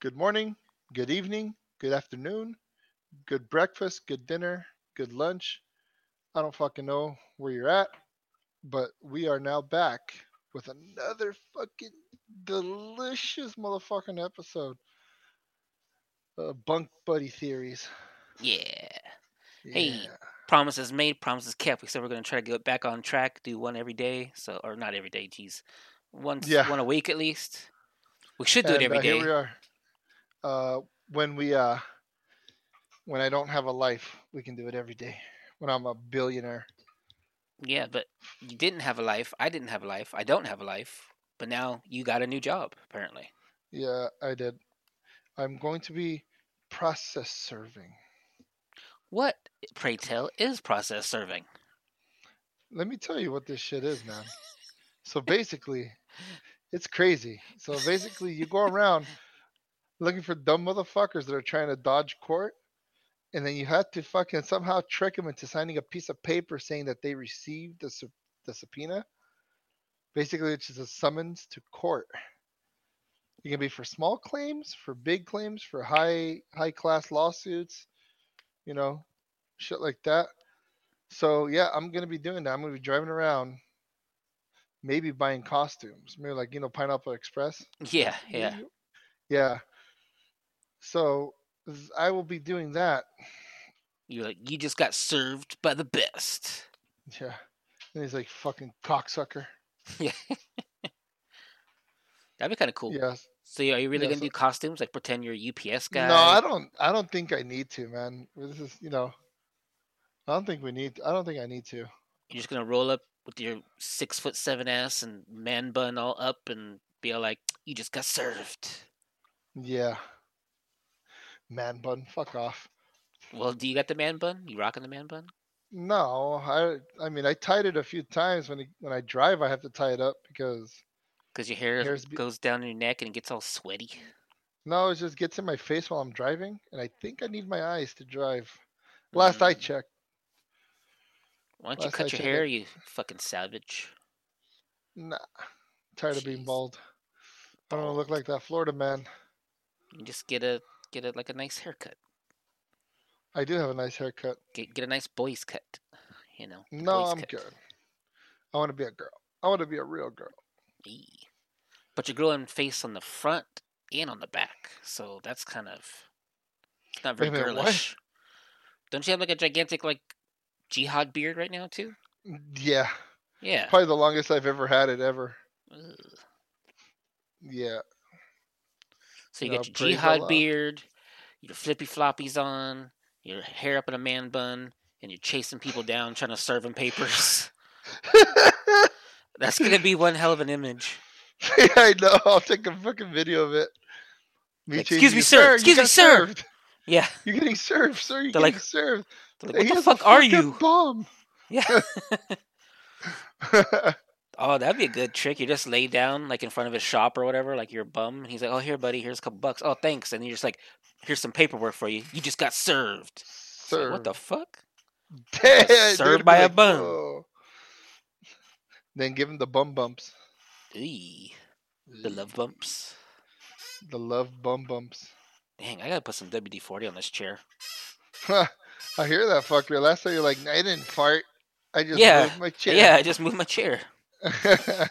good morning, good evening, good afternoon, good breakfast, good dinner, good lunch. I don't fucking know where you're at, but we are now back with another fucking delicious motherfucking episode. Uh, bunk buddy theories. Yeah. Hey. Promises made, promises kept. We said we're gonna try to get back on track, do one every day. So or not every day, geez. Once Yeah. one a week at least. We should do it And, every uh, day. Here we are. Uh, when we uh, when I don't have a life, we can do it every day. When I'm a billionaire. Yeah, but you didn't have a life. I didn't have a life. I don't have a life. But now you got a new job, apparently. Yeah, I did. I'm going to be process serving. What, pray tell, is process serving? Let me tell you what this shit is, man. so basically, it's crazy. So basically, you go around looking for dumb motherfuckers that are trying to dodge court, and then you have to fucking somehow trick them into signing a piece of paper saying that they received the the subpoena. Basically, it's just a summons to court. It can be for small claims, for big claims, for high high class lawsuits, you know, shit like that. So yeah, I'm gonna be doing that. I'm gonna be driving around, maybe buying costumes, maybe like you know Pineapple Express. Yeah, yeah. Yeah. So I will be doing that. You're like you just got served by the best. Yeah. And he's like fucking cocksucker. Yeah. That'd be kind of cool. Yeah. So are you really Yeah, gonna so- do costumes? Like pretend you're a UPS guy? No, I don't. I don't think I need to, man. This is you know. I don't think we need. I don't think I need to. You're just gonna roll up with your six foot seven ass and man bun all up and be all like, "You just got served." Yeah. Man bun, fuck off. Well, do you got the man bun? You rocking the man bun? No, I. I mean, I tied it a few times. When it, when I drive, I have to tie it up because Because your hair be- goes down your neck and it gets all sweaty. no, it just gets in my face while I'm driving, and I think I need my eyes to drive. Last I Mm. checked. Why don't you last I cut your hair, it- you fucking savage? Nah, tired of being Jeez. bald. I don't want to look like that Florida man. You just get a get a like a nice haircut. I do have a nice haircut. Get get a nice boy's cut. You know. No, I'm cut. good. I want to be a girl. I want to be a real girl. Eee. But you're growing face on the front and on the back, so that's kind of it's not very a minute, what? girlish. Don't you have like a gigantic like jihad beard right now too? Yeah, Yeah. probably the longest I've ever had it ever. Ugh. Yeah, So you Yeah, got your jihad beard, your flippy floppies on, your hair up in a man bun, and you're chasing people down trying to serve them papers. That's gonna be one hell of an image. I know. I'll take a fucking video of it. Me Excuse me, sir. Excuse me, sir." served. Yeah. You're getting served, sir. You're They're getting like- served. Like, He what the fuck are you? Bomb. Yeah. Oh, that'd be a good trick. You just lay down like in front of his shop or whatever, like you're a bum. And he's like, "Oh, here, buddy. Here's a couple bucks. Oh, thanks." And you're just like, "Here's some paperwork for you. You just got served." It's like, Served. what the fuck? Damn, served by a bum. "Whoa." Then give him the bum bumps. Eee, the love bumps. The love bum bumps. Dang, I gotta put some WD forty on this chair. I hear that fucker. Last time you're like, I didn't fart. I just Yeah, moved my chair. Yeah, I just moved my chair.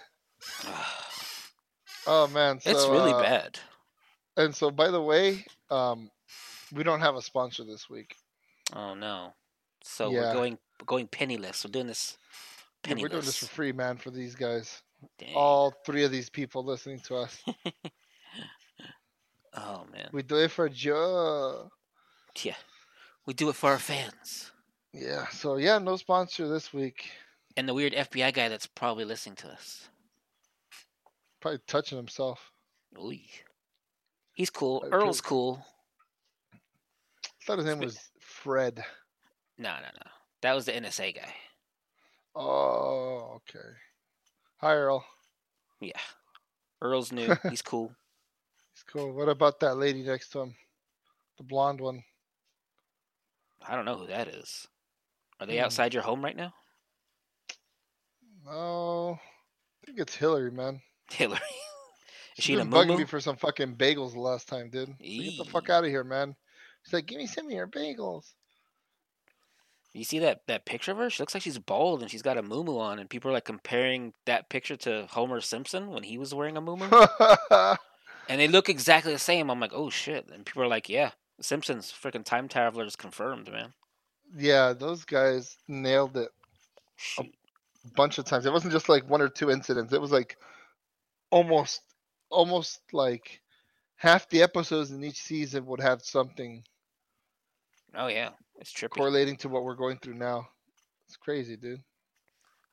oh man, it's really uh, bad. And so, by the way, um, we don't have a sponsor this week. Oh no. So Yeah. we're going we're going penniless. We're doing this Yeah. We're doing this for free, man, for these guys. Dang. All three of these people listening to us. Oh man. We do it for Joe. Yeah. We do it for our fans. Yeah. So yeah, no sponsor this week. And the weird FBI guy that's probably listening to us. Probably touching himself. Ooh. He's cool. Earl's cool. cool. I thought his name was Fred. No, no, no. That was the NSA guy. Oh, okay. Hi, Earl. Yeah. Earl's new. He's cool. He's cool. What about that lady next to him? The blonde one. I don't know who that is. Are they Hmm. outside your home right now? Oh, I think it's Hillary, man. Hillary. Is she in a bugging me for some fucking bagels the last time, dude. So get the fuck out of here, man. She's like, give me some of your bagels. You see that that picture of her? She looks like she's bald and she's got a moo on, and people are like comparing that picture to Homer Simpson when he was wearing a moo and they look exactly the same. I'm like, oh shit! And people are like, yeah, Simpsons freaking time travelers confirmed, man. yeah, those guys nailed it Shoot. Bunch of times. It wasn't just like one or two incidents. It was like almost, almost like half the episodes in each season would have something Oh yeah, it's trippy. correlating to what we're going through now. It's crazy, dude.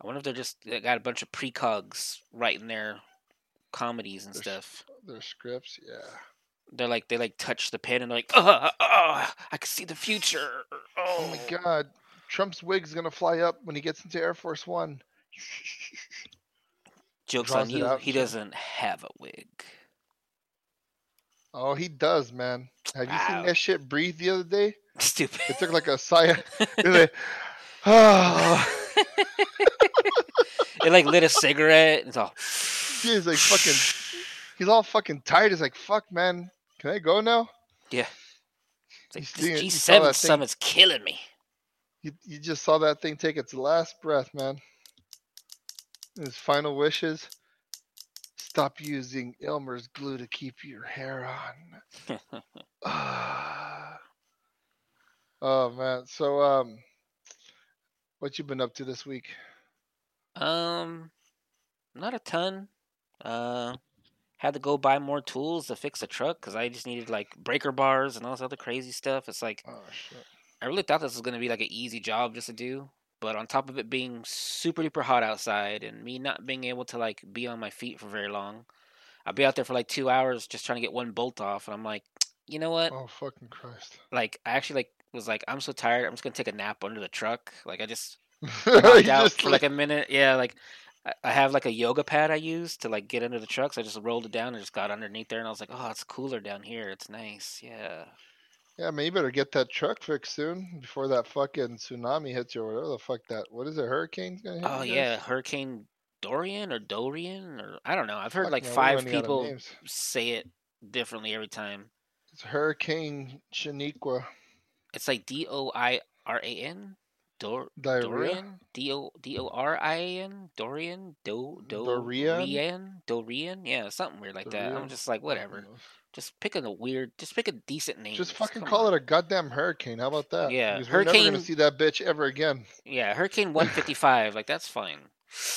I wonder if they're just they got a bunch of precogs writing their comedies and There's- stuff. Their scripts, yeah. They're like they like touch the pen and they're like, oh, oh I can see the future. Oh, Oh my god, Trump's wig's gonna fly up when he gets into Air Force One. Jokes draws on you. He doesn't have a wig. Oh, he does, man. Have you seen that shit breathe the other day? Stupid. It took like a sigh. it like, oh. it like lit a cigarette. and It's all. He's like fucking. He's all fucking tired. He's like, fuck, man. Can I go now? Yeah. It's like, You this see it- G seven summit's killing me. You, you just saw that thing take its last breath, man. His final wishes. Stop using Elmer's glue to keep your hair on. Ah. oh man. So um what you been up to this week? Um, not a ton. Uh, had to go buy more tools to fix the truck because I just needed like breaker bars and all this other crazy stuff. It's like Oh shit. I really thought this was gonna be like an easy job just to do, but on top of it being super duper hot outside and me not being able to like be on my feet for very long, I'd be out there for like two hours just trying to get one bolt off, and I'm like, you know what? Oh fucking Christ. Like I actually like was like, I'm so tired. I'm just gonna take a nap under the truck. Like I just knocked out just for like a minute. Yeah, like I- I have like a yoga pad I use to like get under the truck. So I just rolled it down and just got underneath there, and I was like, oh, it's cooler down here. It's nice. Yeah. Yeah, man, you better get that truck fixed soon before that fucking tsunami hits you or whatever the fuck that what is it, hurricane's gonna hit Oh you guys? yeah, Hurricane Dorian or Dorian or I don't know. I've heard Fuck, like five running out of people names. say it differently every time. It's Hurricane Shaniqua It's like D O I R A N. Dor diarrhea. Dorian D O D O R I A N Dorian Do Do Dorian? Dorian Dorian yeah something weird like that. I'm just like whatever. Just pick a weird. Just pick a decent name. Just fucking call it a goddamn hurricane. How about that? Yeah, Because we're never gonna see that bitch ever again. Yeah, Hurricane 155. like that's fine.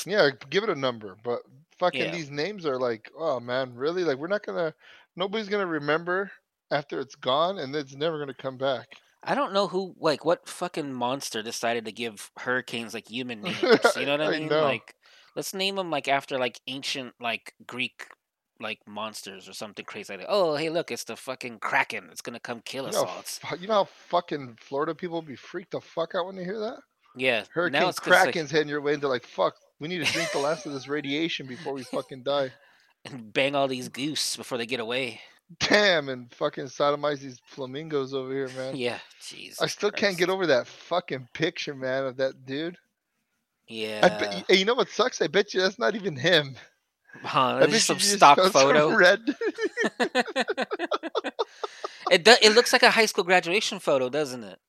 Yeah, give it a number. But fucking Yeah. these names are like, oh man, really? Like we're not gonna nobody's gonna remember after it's gone and it's never gonna come back. I don't know who, like, what fucking monster decided to give hurricanes like human names. You know what I I mean? know. Like, let's name them like after like ancient like Greek like monsters or something crazy like that. Oh, hey, look, it's the fucking kraken. It's gonna come kill You us know, all. It's, you know how fucking Florida people be freaked the fuck out when they hear that? yeah, Hurricane now it's 'cause, like, Kraken's heading your way and they're like, fuck, we need to drink the last of this radiation before we fucking die. and bang all these goose before they get away. Damn, and fucking sodomize these flamingos over here, man. Yeah, jeez. I still can't get over that fucking picture, man, of that dude. Yeah, I bet, you, you know what sucks? I bet you that's not even him. Huh? That's just some stock photo. Red. it do, it looks like a high school graduation photo, doesn't it?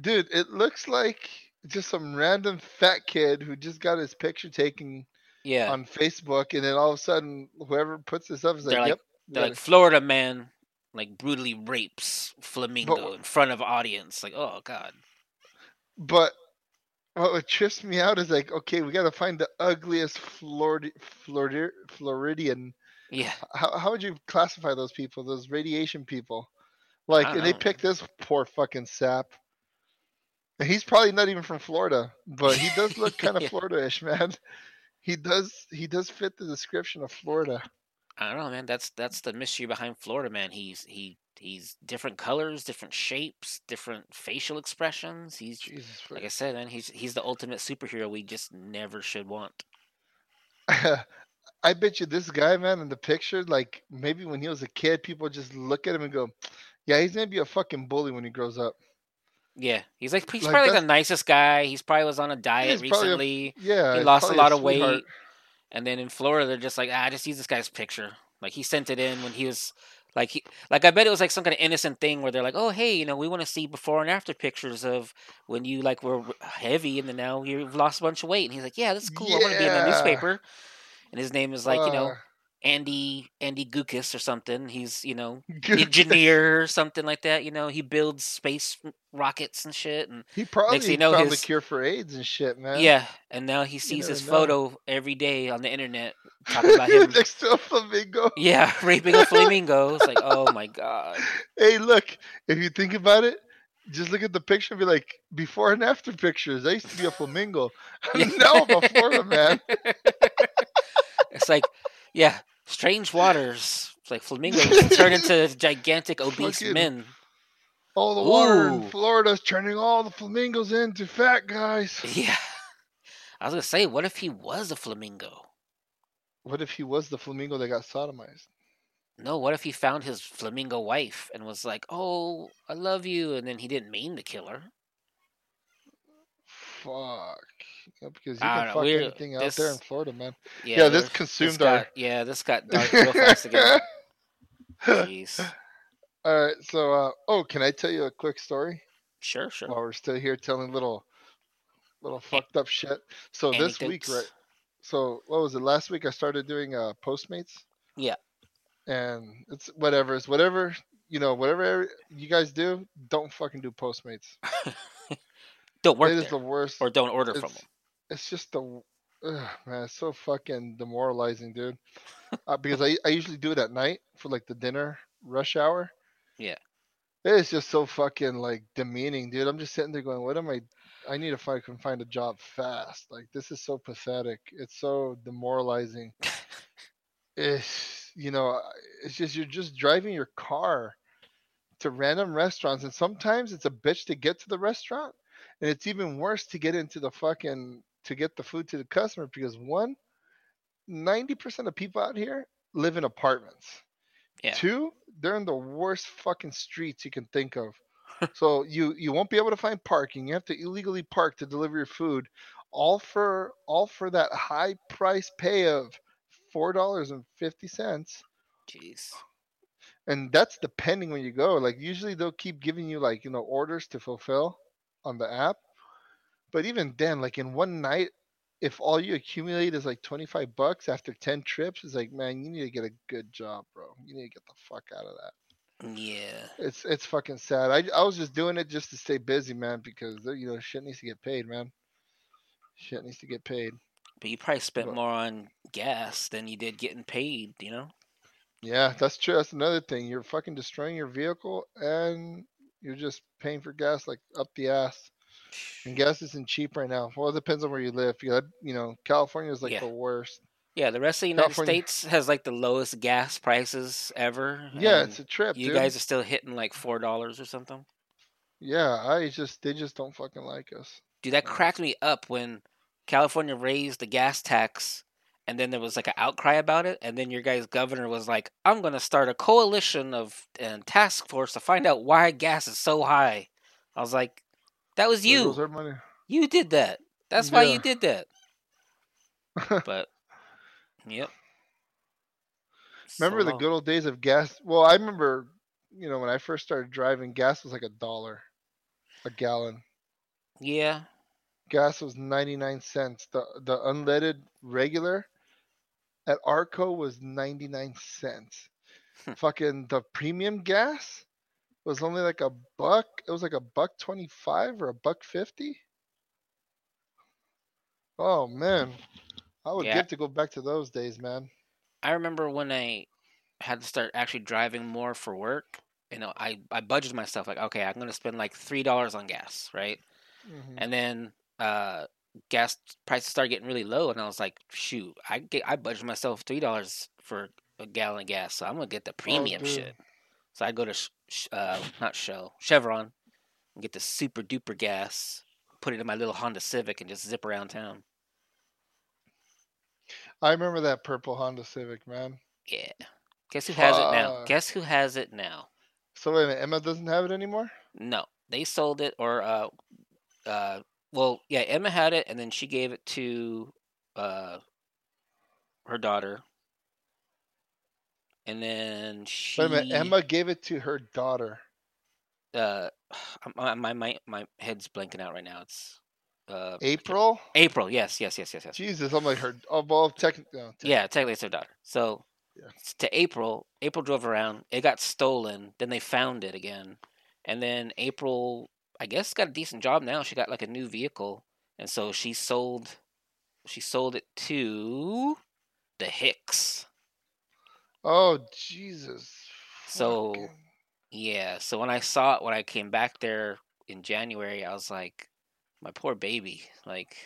Dude, it looks like just some random fat kid who just got his picture taken Yeah, on Facebook, and then all of a sudden, whoever puts this up is like, like- "Yep." They're like Florida man like brutally rapes flamingo in front of audience. Like, oh god. But what would trips me out is like, okay, we got to find the ugliest Florida, Florida, Floridian. Yeah. How, how would you classify those people? Those radiation people? Like, and they picked this poor fucking sap. And he's probably not even from Florida, but he does look kind of Yeah. Florida-ish, man. He does. He does fit the description of Florida. I don't know, man. That's that's the mystery behind Florida man. He's he he's different colors, different shapes, different facial expressions. He's Jesus. like I said, man, he's he's the ultimate superhero we just never should want. I bet you this guy, man, in the picture, like maybe when he was a kid, people just look at him and go, "Yeah, he's gonna be a fucking bully when he grows up." Yeah. He's like he's Like, probably like the nicest guy. He's probably was on a diet probably a- recently. Yeah, He lost a lot of weight. And then in Florida they're just like, ah, just use this guy's picture. Like he sent it in when he was like he like I bet it was like some kind of innocent thing where they're like, oh hey, you know, we want to see before and after pictures of when you like were heavy and then now you've lost a bunch of weight. And he's like, yeah, that's cool. I want to be in the newspaper. And his name is like you know Uh, Andy Andy Gukas or something. He's you know engineer or something like that. You know, he builds space rockets and shit. And He probably thing you know, found his- the cure for AIDS and shit, man. yeah, and now he sees his know. photo every day on the internet talking about him. next to a flamingo. yeah, raping a flamingo. It's like, oh my god. Hey, look, if you think about it, just look at the picture and be like, before and after pictures. I used to be a flamingo. Now I'm a Florida man. It's like, yeah, strange waters. Like flamingos turn into gigantic obese Fucking- men. All the water in Ooh. Florida's turning all the flamingos into fat guys. Yeah. I was gonna say, what if he was a flamingo? What if he was the flamingo that got sodomized? No, what if he found his flamingo wife and was like, "Oh, I love you," and then he didn't mean to kill her? Fuck. Yeah, because you can know, fuck we're- anything out there in Florida, man. Yeah, Yeah, this consumed got, our- Yeah, this got dark real fast again. Jeez. All right, so uh, oh, can I tell you a quick story Sure, sure. while we're still here telling little, little fucked up shit? So this week, right? So what was it? Last week I started doing uh, Postmates. Yeah. And it's whatever. It's whatever you know. Whatever you guys do, don't fucking do Postmates. Don't work it is the worst. or don't order from them. It's just the ugh, man. It's so fucking demoralizing, dude. uh, because I I usually do it at night for like the dinner rush hour. Yeah. It's just so fucking like demeaning, dude. I'm just sitting there going, "What am I? I need to fucking find a job fast. Like this is so pathetic. It's so demoralizing. it's you know, it's just you're just driving your car to random restaurants, and sometimes it's a bitch to get to the restaurant, and it's even worse to get into the fucking to get the food to the customer because one, 90% of people out here live in apartments. Yeah. Two, they're in the worst fucking streets you can think of. so you you won't be able to find parking. You have to illegally park to deliver your food, all for all for that high price pay of four dollars and fifty cents. Jeez. And that's depending when you go. Like usually they'll keep giving you like you know orders to fulfill on the app. But even then, like in one night, if all you accumulate is like twenty five bucks after ten trips, it's like man, you need to get a good job, bro. You need to get the fuck out of that. Yeah. It's it's fucking sad. I I was just doing it just to stay busy, man, because uh, you know shit needs to get paid, man. Shit needs to get paid. But you probably spent But- more on gas than you did getting paid, you know? Yeah, that's true. That's another thing. You're fucking destroying your vehicle, and you're just paying for gas like up the ass. And gas isn't cheap right now. Well, it depends on where you live. You, you know, California is like Yeah. the worst. Yeah, the rest of the United California- States has like the lowest gas prices ever. Yeah, it's a trip, you dude. guys are still hitting like four dollars or something. Yeah, I just they just don't fucking like us. Dude, that cracked me up when California raised the gas tax and then there was like an outcry about it and then your guys governor was like, I'm gonna start a coalition of and task force to find out why gas is so high. I was like, That was you. money. You did that. That's why you did that. But Yep. remember So the good old days of gas? Well, I remember, you know, when I first started driving, gas was like a dollar a gallon. Yeah. gas was 99 cents. The the unleaded regular at Arco was 99 cents. Hmm. Fucking the premium gas was only like a buck. It was like a buck 25 or a buck 50. Oh man. I would Yeah. give to go back to those days, man. I remember when I had to start actually driving more for work. You know, I I budgeted myself like, okay, I'm gonna spend like three dollars on gas, right? Mhm. And then uh, gas prices started getting really low, and I was like, shoot, I get I budgeted myself three dollars for a gallon of gas, so I'm gonna get the premium Oh, shit. So I go to uh, not Shell, Chevron, and get the super duper gas. Put it in my little Honda Civic and just zip around town. I remember that purple Honda Civic, man. Yeah. Guess who has it now? Guess who has it now? So wait a minute, Emma doesn't have it anymore? No, they sold it, or uh, uh, well, yeah, Emma had it, and then she gave it to uh, her daughter. And then she. Wait a minute. Emma gave it to her daughter. Uh, my my my, my head's blanking out right now. It's uh April. April. Yes, yes, yes, yes, yes. Jesus, I'm like her. Oh, well, technically. No, Yeah, technically it's her daughter. So Yeah. to April, April drove around. It got stolen. Then they found it again, and then April, I guess, got a decent job now. She got like a new vehicle, and so she sold, she sold it to the Hicks. Oh Jesus. So- Fucking- Yeah. So when I saw it when I came back there in January, I was like, my poor baby. Like,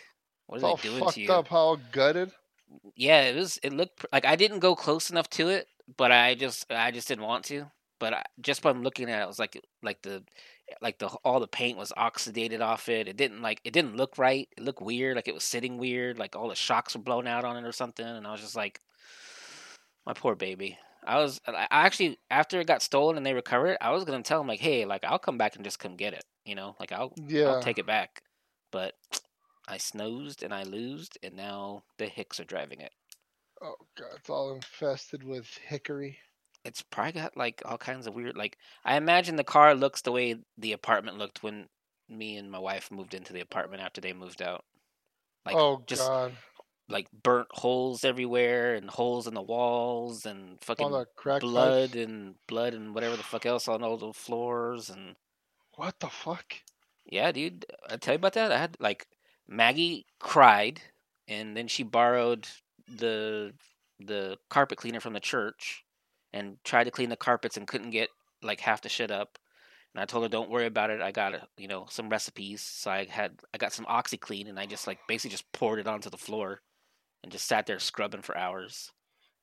what all they doing to you? up. How gutted. yeah it was it looked like i didn't go close enough to it but i just i just didn't want to but I, just by looking at it, it was like like the like the all the paint was oxidated off it it didn't like it didn't look right it looked weird like it was sitting weird like all the shocks were blown out on it or something and i was just like my poor baby i was i actually after it got stolen and they recovered it i was gonna tell them like hey like i'll come back and just come get it you know like i'll Yeah. I'll take it back. But I snoozed and I loosed, and now the Hicks are driving it. Oh god, it's all infested with hickory. It's probably got like all kinds of weird. Like I imagine the car looks the way the apartment looked when me and my wife moved into the apartment after they moved out. Like oh just god, like burnt holes everywhere and holes in the walls and fucking blood and blood and whatever the fuck else on all the floors and What the fuck? Yeah, dude. I tell you about that. I had like Maggie cried, and then she borrowed the the carpet cleaner from the church, and tried to clean the carpets and couldn't get like half the shit up. And I told her, "Don't worry about it. I got you know some recipes." So I had I got some OxiClean, and I just like basically just poured it onto the floor, and just sat there scrubbing for hours.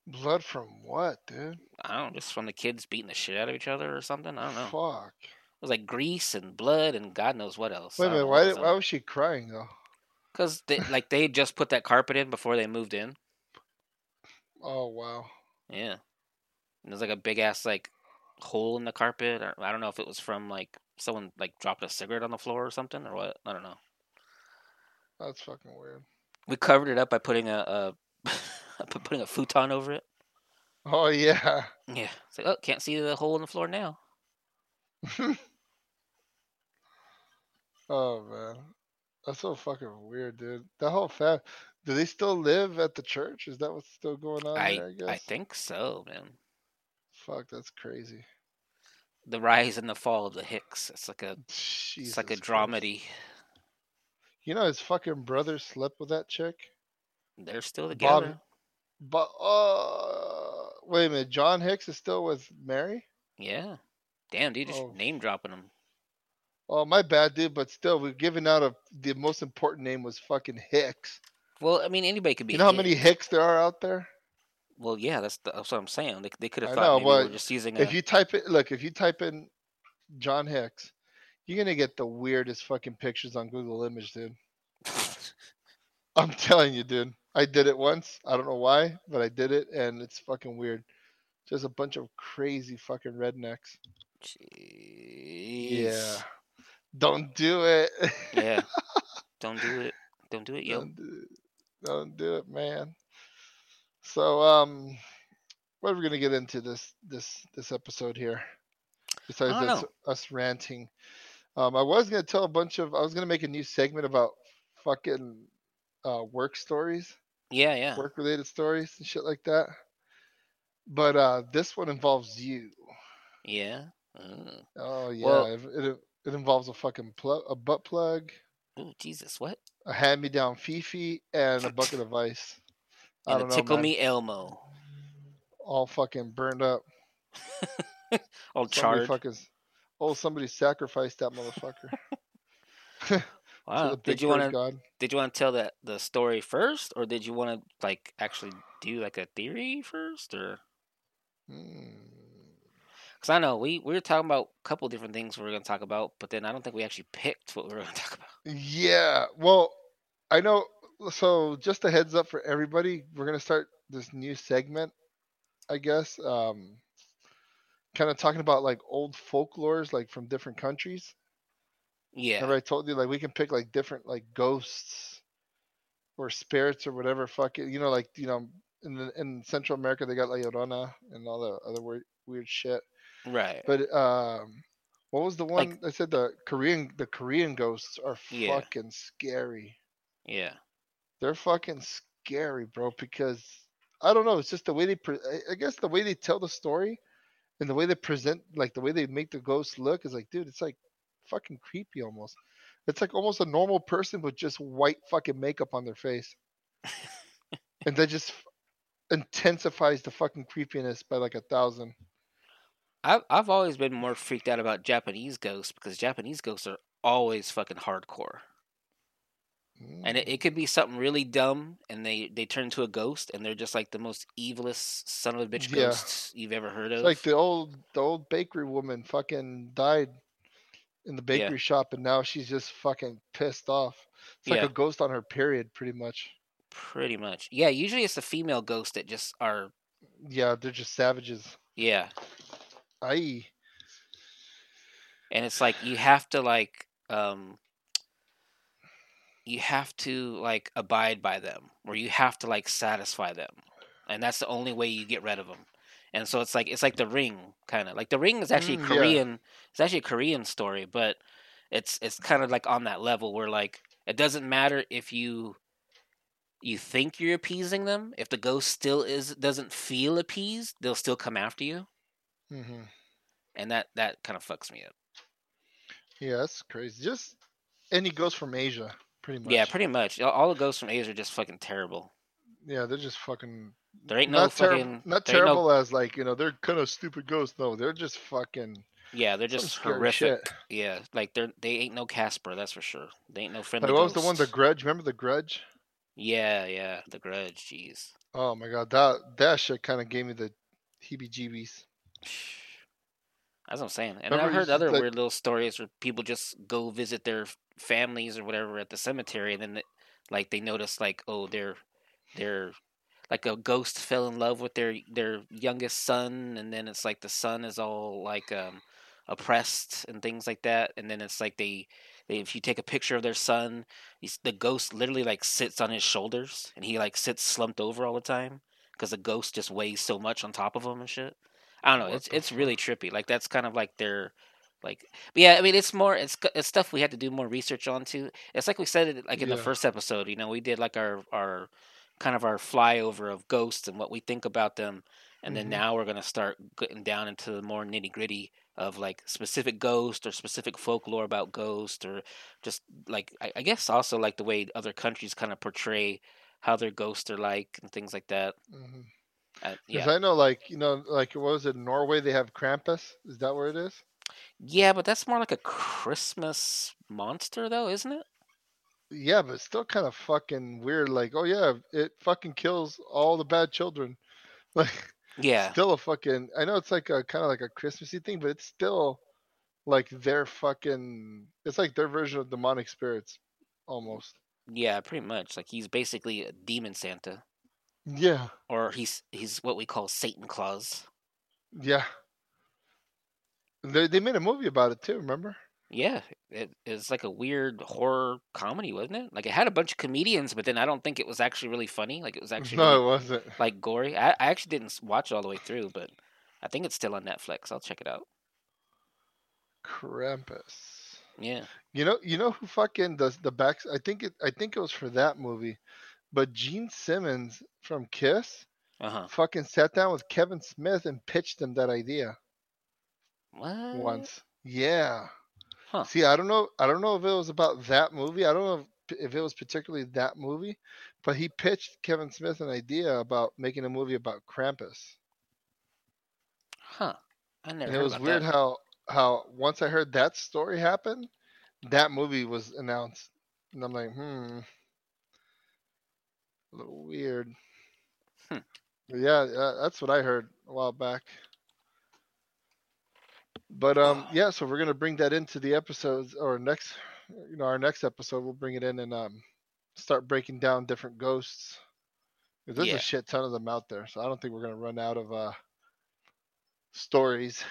Blood from what, dude? I don't know, just from the kids beating the shit out of each other or something. I don't know. Fuck. It was like grease and blood and God knows what else. Wait a minute. Why did, why was she crying though? Because they like they just put that carpet in before they moved in. Oh wow. Yeah, and there's like a big ass like hole in the carpet. Or, I don't know if it was from like someone like dropped a cigarette on the floor or something or what. I don't know. That's fucking weird. We covered it up by putting a, a putting a futon over it. Oh yeah. Yeah, it's like oh, can't see the hole in the floor now. Oh man. That's so fucking weird, dude. That whole fam do they still live at the church? Is that what's still going on I there, I guess? I think so, man. Fuck, that's crazy. The rise and the fall of the Hicks. It's like a Jesus it's like a Christ. dramedy. You know his fucking brother slept with that chick? They're still together. But uh wait a minute, John Hicks is still with Mary? Yeah. Damn, dude, just Oh. name dropping them. Oh my bad, dude, but still we're giving out a the most important name was fucking Hicks. Well, I mean, anybody could be. You know how many Hicks there are out there? Well, yeah, that's, the, that's what I'm saying. They, they could have thought know, maybe we were just using a. If you type it look, if you type in John Hicks, you're gonna get the weirdest fucking pictures on Google Image, dude. I'm telling you, dude. I did it once. I don't know why, but I did it and it's fucking weird. Just a bunch of crazy fucking rednecks. Jeez. Yeah. Don't do it. Yeah. Don't do it. Don't do it, yo. Don't do it. Don't do it, man. So, um, what are we gonna get into this this this episode here? Besides don't us, know. us ranting, um, I was gonna tell a bunch of. I was gonna make a new segment about fucking uh, work stories, Yeah, yeah. work related stories and shit like that. But uh, this one involves you. Yeah. Mm. Oh yeah, Well- it, it it involves a fucking plug, a butt plug, Ooh, Jesus, what? a hand me down Fifi, and a bucket of ice. I And don't a know, tickle man. me Elmo. all fucking burned up. All charred. fucking, oh, somebody sacrificed that motherfucker. Wow. the Did you want to did you want to tell that the story first or did you want to like actually do like a theory first or Hmm. cuz I know we we were talking about a couple different things we were going to talk about, but then I don't think we actually picked what we were going to talk about. Yeah, well, I know. So, just a heads up for everybody, we're gonna start this new segment, I guess. Um, kind of talking about like old folklores, like from different countries. Yeah. Remember, I told you like we can pick like different like ghosts or spirits or whatever. Fuck it, you know, like you know, in the, in Central America they got La Llorona and all the other weird weird shit. Right. But um, what was the one Like- I said? The Korean the Korean ghosts are Yeah. fucking scary. yeah. They're fucking scary, bro. Because I don't know. It's just the way they. Pre- I- I guess the way they tell the story, and the way they present, like the way they make the ghost look, is like, dude, it's like fucking creepy almost. It's like almost a normal person with just white fucking makeup on their face, and that just intensifies the fucking creepiness by like a thousand. I've I've always been more freaked out about Japanese ghosts because Japanese ghosts are always fucking hardcore. And it, it could be something really dumb and they, they turn into a ghost and they're just like the most evilest son of a bitch Yeah. ghosts you've ever heard It's of. like the old the old bakery woman fucking died in the Yeah. bakery shop and now she's just fucking pissed off. It's like Yeah. a ghost on her period pretty much. Pretty much. Yeah, usually it's the female ghosts that just are Yeah, they're just savages. yeah. Aye. and it's like you have to like um you have to like abide by them or you have to like satisfy them and that's the only way you get rid of them and so it's like it's like the ring kind of like the ring is actually Mm, a yeah. korean it's actually a korean story but it's it's kind of like on that level where like it doesn't matter if you you think you're appeasing them if the ghost still is doesn't feel appeased they'll still come after you mm-hmm. and that that kind of fucks me up Yeah, that's crazy. Just any ghost from Asia, pretty much. Yeah, pretty much. All- the ghosts from A's are just fucking terrible. Yeah, they're just fucking. There ain't no not fucking. not ain't no- terrible as like you know they're kind of stupid ghosts. No, they're just fucking. yeah, they're just horrific. shit. Yeah, like they're they ain't no Casper, that's for sure. They ain't no friendly. Like what was the one? The. Grudge. Remember the Grudge? Yeah, yeah, the Grudge. Jeez. Oh my god, that that shit kind of gave me the heebie-jeebies. That's what I'm saying. And Remember I've heard other like- weird little stories where people just go visit their families or whatever at the cemetery, and then it- like they notice like oh they're they're like a ghost fell in love with their their youngest son, and then it's like the son is all like um oppressed and things like that, and then it's like they. They, if you take a picture of their son, the ghost literally like sits on his shoulders, and he like sits slumped over all the time because the ghost just weighs so much on top of him and shit. I don't know. It's it's really trippy. Like that's kind of like their like. But yeah, I mean, it's more it's it's stuff we had to do more research on too. It's like we said it like in the first episode. You know, we did like our our kind of our flyover of ghosts and what we think about them, and then Mhm. now we're gonna start getting down into the more nitty gritty of like specific ghosts or specific folklore about ghosts or just like I, I guess also like the way other countries kind of portray how their ghosts are like and things like that. hmm Uh, Because yeah, I know, like you know, like what was it? Norway? They have Krampus. Is that where it is? yeah, but that's more like a Christmas monster, though, isn't it? Yeah, but still kind of fucking weird. Like, oh yeah, it fucking kills all the bad children. Like, Yeah, still a fucking. I know it's like a kind of like a Christmassy thing, but it's still like their fucking. It's like their version of demonic spirits, almost. yeah, pretty much. Like he's basically a demon Santa, Yeah, or he's he's what we call Satan Claus. yeah. They they made a movie about it too. Remember? Yeah, it it's like a weird horror comedy, wasn't it? Like it had a bunch of comedians, but then I don't think it was actually really funny. Like it was actually No, really, it wasn't. like gory. I, I actually didn't watch it all the way through, but I think it's still on Netflix. I'll check it out. Krampus. Yeah. You know, you know who fucking does the back? I think it. I think it was for that movie, but Gene Simmons from Kiss Uh huh. fucking sat down with Kevin Smith and pitched him that idea What? once. Yeah. Huh. See, I don't know. I don't know if it was about that movie. I don't know if, if it was particularly that movie, but he pitched Kevin Smith an idea about making a movie about Krampus. Huh. I never. and it was weird that. how how once I heard that story happen, that movie was announced, and I'm like, hmm, a little weird. Hmm. Yeah, yeah, that's what I heard a while back. But um, yeah, so we're gonna bring that into the episodes or next, you know, our next episode. We'll bring it in and um, start breaking down different ghosts. There's Yeah. a shit ton of them out there, so I don't think we're gonna run out of uh stories.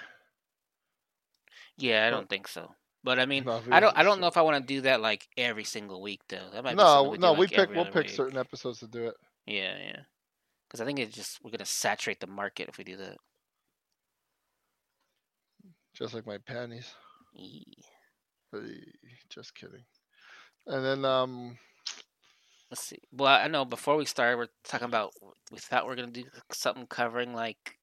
Yeah, I don't think so. But I mean, No, I don't. I don't know if I want to do that like every single week though. That might No, we no, do, we pick we'll pick week. certain episodes to do it. Yeah, yeah. Because I think it's just we're gonna saturate the market if we do that. Just like my panties. Hey, Just kidding. And then um Let's see. Well, I know before we started, we're talking about we thought we are gonna do something covering like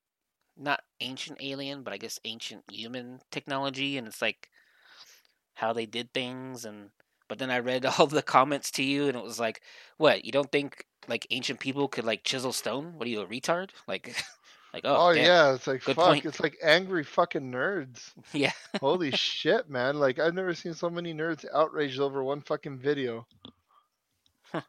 not ancient alien, but I guess ancient human technology, and it's like how they did things. And but then I read all the comments to you, and it was like, what? You don't think like ancient people could like chisel stone? What are you a retard? Like, like oh, oh damn. yeah, it's like Good fuck, point. it's like angry fucking nerds. yeah, Holy shit, man. Like I've never seen so many nerds outraged over one fucking video. Huh.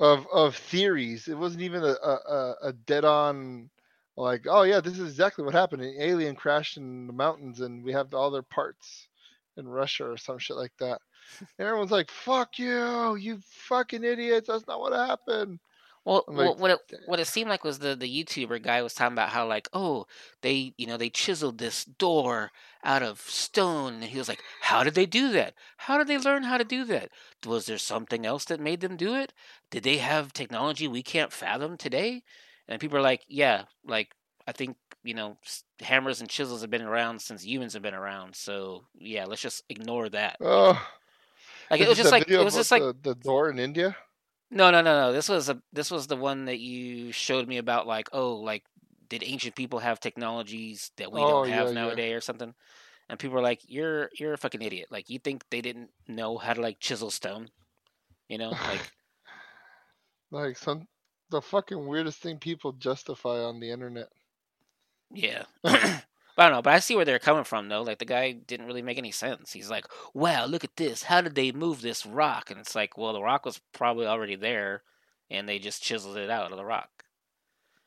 Of of theories. It wasn't even a, a, a- a dead on like, oh yeah, this is exactly what happened. An alien crashed in the mountains and we have all their parts in Russia or some shit like that. And everyone's like, fuck you, you fucking idiots, that's not what happened. Well, I'm well what it what it seemed like was the the YouTuber guy was talking about how like oh they you know they chiseled this door out of stone. And he was like how did they do that? How did they learn how to do that? Was there something else that made them do it? Did they have technology we can't fathom today? And people are like yeah like I think you know hammers and chisels have been around since humans have been around so yeah let's just ignore that Oh, like it was just like it was just like the, the door in India. no, no, no, no. This was a this was the one that you showed me about like, oh, like did ancient people have technologies that we Oh, don't have yeah. nowadays or something? And people are like, You're you're a fucking idiot. Like you think they didn't know how to like chisel stone? You know? Like Like some the fucking weirdest thing people justify on the internet. Yeah. I don't know, but I see where they're coming from though. Like the guy didn't really make any sense. He's like, Wow, look at this. How did they move this rock? And it's like, well, the rock was probably already there and they just chiseled it out of the rock.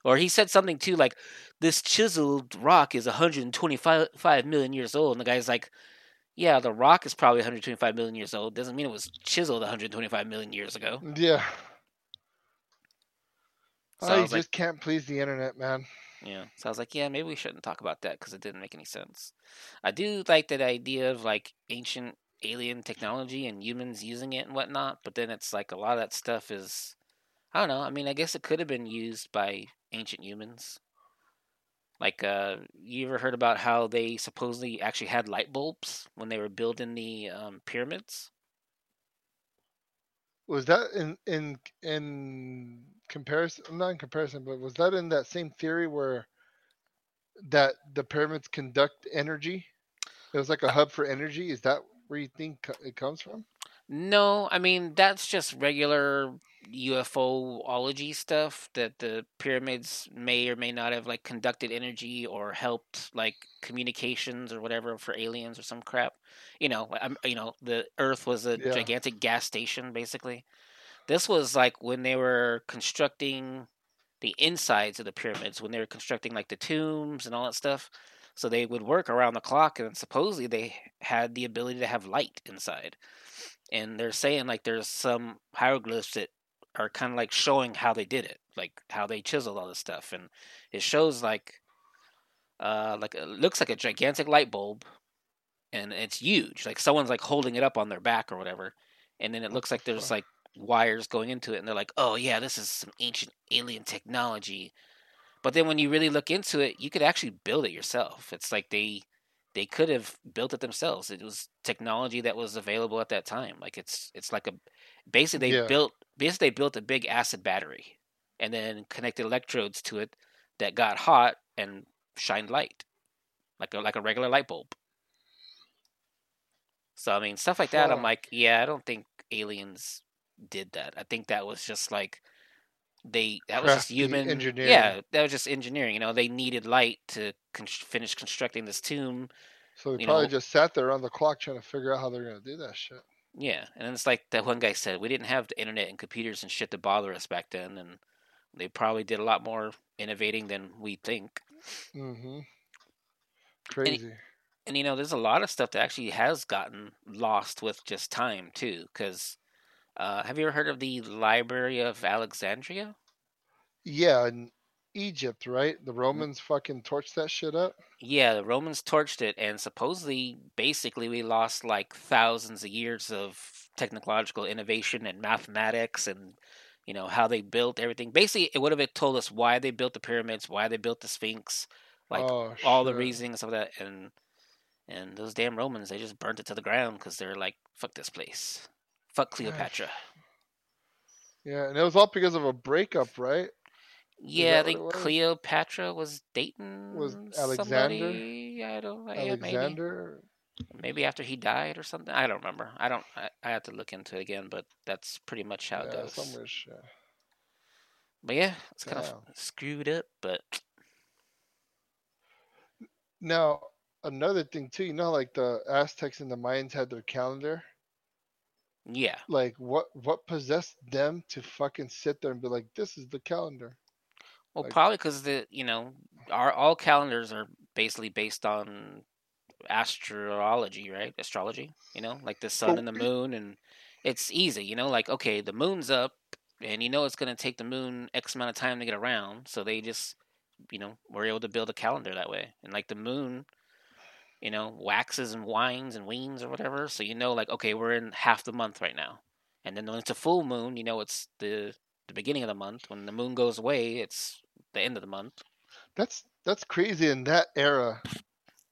Or he said something too like, "This chiseled rock is 125 million years old," and the guy's like, "Yeah, the rock is probably 125 million years old. Doesn't mean it was chiseled 125 million years ago." Yeah. So I you was like, just can't please the internet, man. Yeah. So I was like, "Yeah, maybe we shouldn't talk about that because it didn't make any sense." I do like that idea of like ancient alien technology and humans using it and whatnot, but then it's like a lot of that stuff is, I don't know. I mean, I guess it could have been used by ancient humans. Like, uh, you ever heard about how they supposedly actually had light bulbs when they were building the um, pyramids? Was that in in in comparison? Not in comparison, but was that in that same theory where that the pyramids conduct energy? It was like a hub for energy. Is that where you think it comes from? No, I mean that's just regular UFOlogy stuff that the pyramids may or may not have like conducted energy or helped like communications or whatever for aliens or some crap. You know, I'm, you know, the Earth was a Yeah. gigantic gas station basically. This was like when they were constructing the insides of the pyramids, when they were constructing like the tombs and all that stuff. So they would work around the clock, and supposedly they had the ability to have light inside and they're saying like there's some hieroglyphs that are kind of like showing how they did it, like how they chiseled all this stuff, and it shows like, uh, like it looks like a gigantic light bulb, and it's huge. Like someone's like holding it up on their back or whatever, and then it looks like there's like wires going into it, and they're like, oh yeah, this is some ancient alien technology. But then when you really look into it, you could actually build it yourself. It's like they they could have built it themselves. It was technology that was available at that time. Like it's it's like a basically they Yeah. built basically they built a big acid battery and then connected electrodes to it that got hot and shined light. Like a like a regular light bulb. So I mean stuff like that I'm like, yeah, I don't think aliens did that. I think that was just like they that was just human engineering. Yeah, that was just engineering. You know, they needed light to con- finish constructing this tomb. So they probably know- just sat there on the clock trying to figure out how they're gonna do that shit. Yeah, and then it's like that one guy said, we didn't have the internet and computers and shit to bother us back then, and they probably did a lot more innovating than we think. Mm-hmm. Crazy. And you know, there's a lot of stuff that actually has gotten lost with just time too. Because uh, have you ever heard of the Library of Alexandria? Yeah, in Egypt, right? The Romans fucking torched that shit up. Yeah, the Romans torched it, and supposedly, basically, we lost like thousands of years of technological innovation and mathematics and you know how they built everything. Basically, it would have told us why they built the pyramids, why they built the Sphinx, like oh, all the reasoning and stuff like that. And and those damn Romans, they just burnt it to the ground because they're like, fuck this place, fuck Cleopatra. Yeah, and it was all because of a breakup, right? Yeah, I think? Cleopatra was dating Was somebody. I don't. Yeah, maybe. Alexander. maybe after he died or something. I don't remember. I don't. I, I have to look into it again, but that's pretty much how it goes. somewhere. shit. But yeah, it's kind of screwed up. But Now, another thing too, you know, like the Aztecs and the Mayans had their calendar. Yeah, Like, what what possessed them to fucking sit there and be like, "This is the calendar"? well, Like- probably because the you know our all calendars are basically based on astrology, right? Astrology, you know, like the sun and the moon, and it's easy, you know, like okay, the moon's up, and you know it's gonna take the moon X amount of time to get around, so they just you know were able to build a calendar that way, and like the moon. You know, waxes and wines and weans or whatever. So you know, like, okay, we're in half the month right now. And then when it's a full moon, you know it's the the beginning of the month. When the moon goes away, it's the end of the month. That's that's crazy. In that era,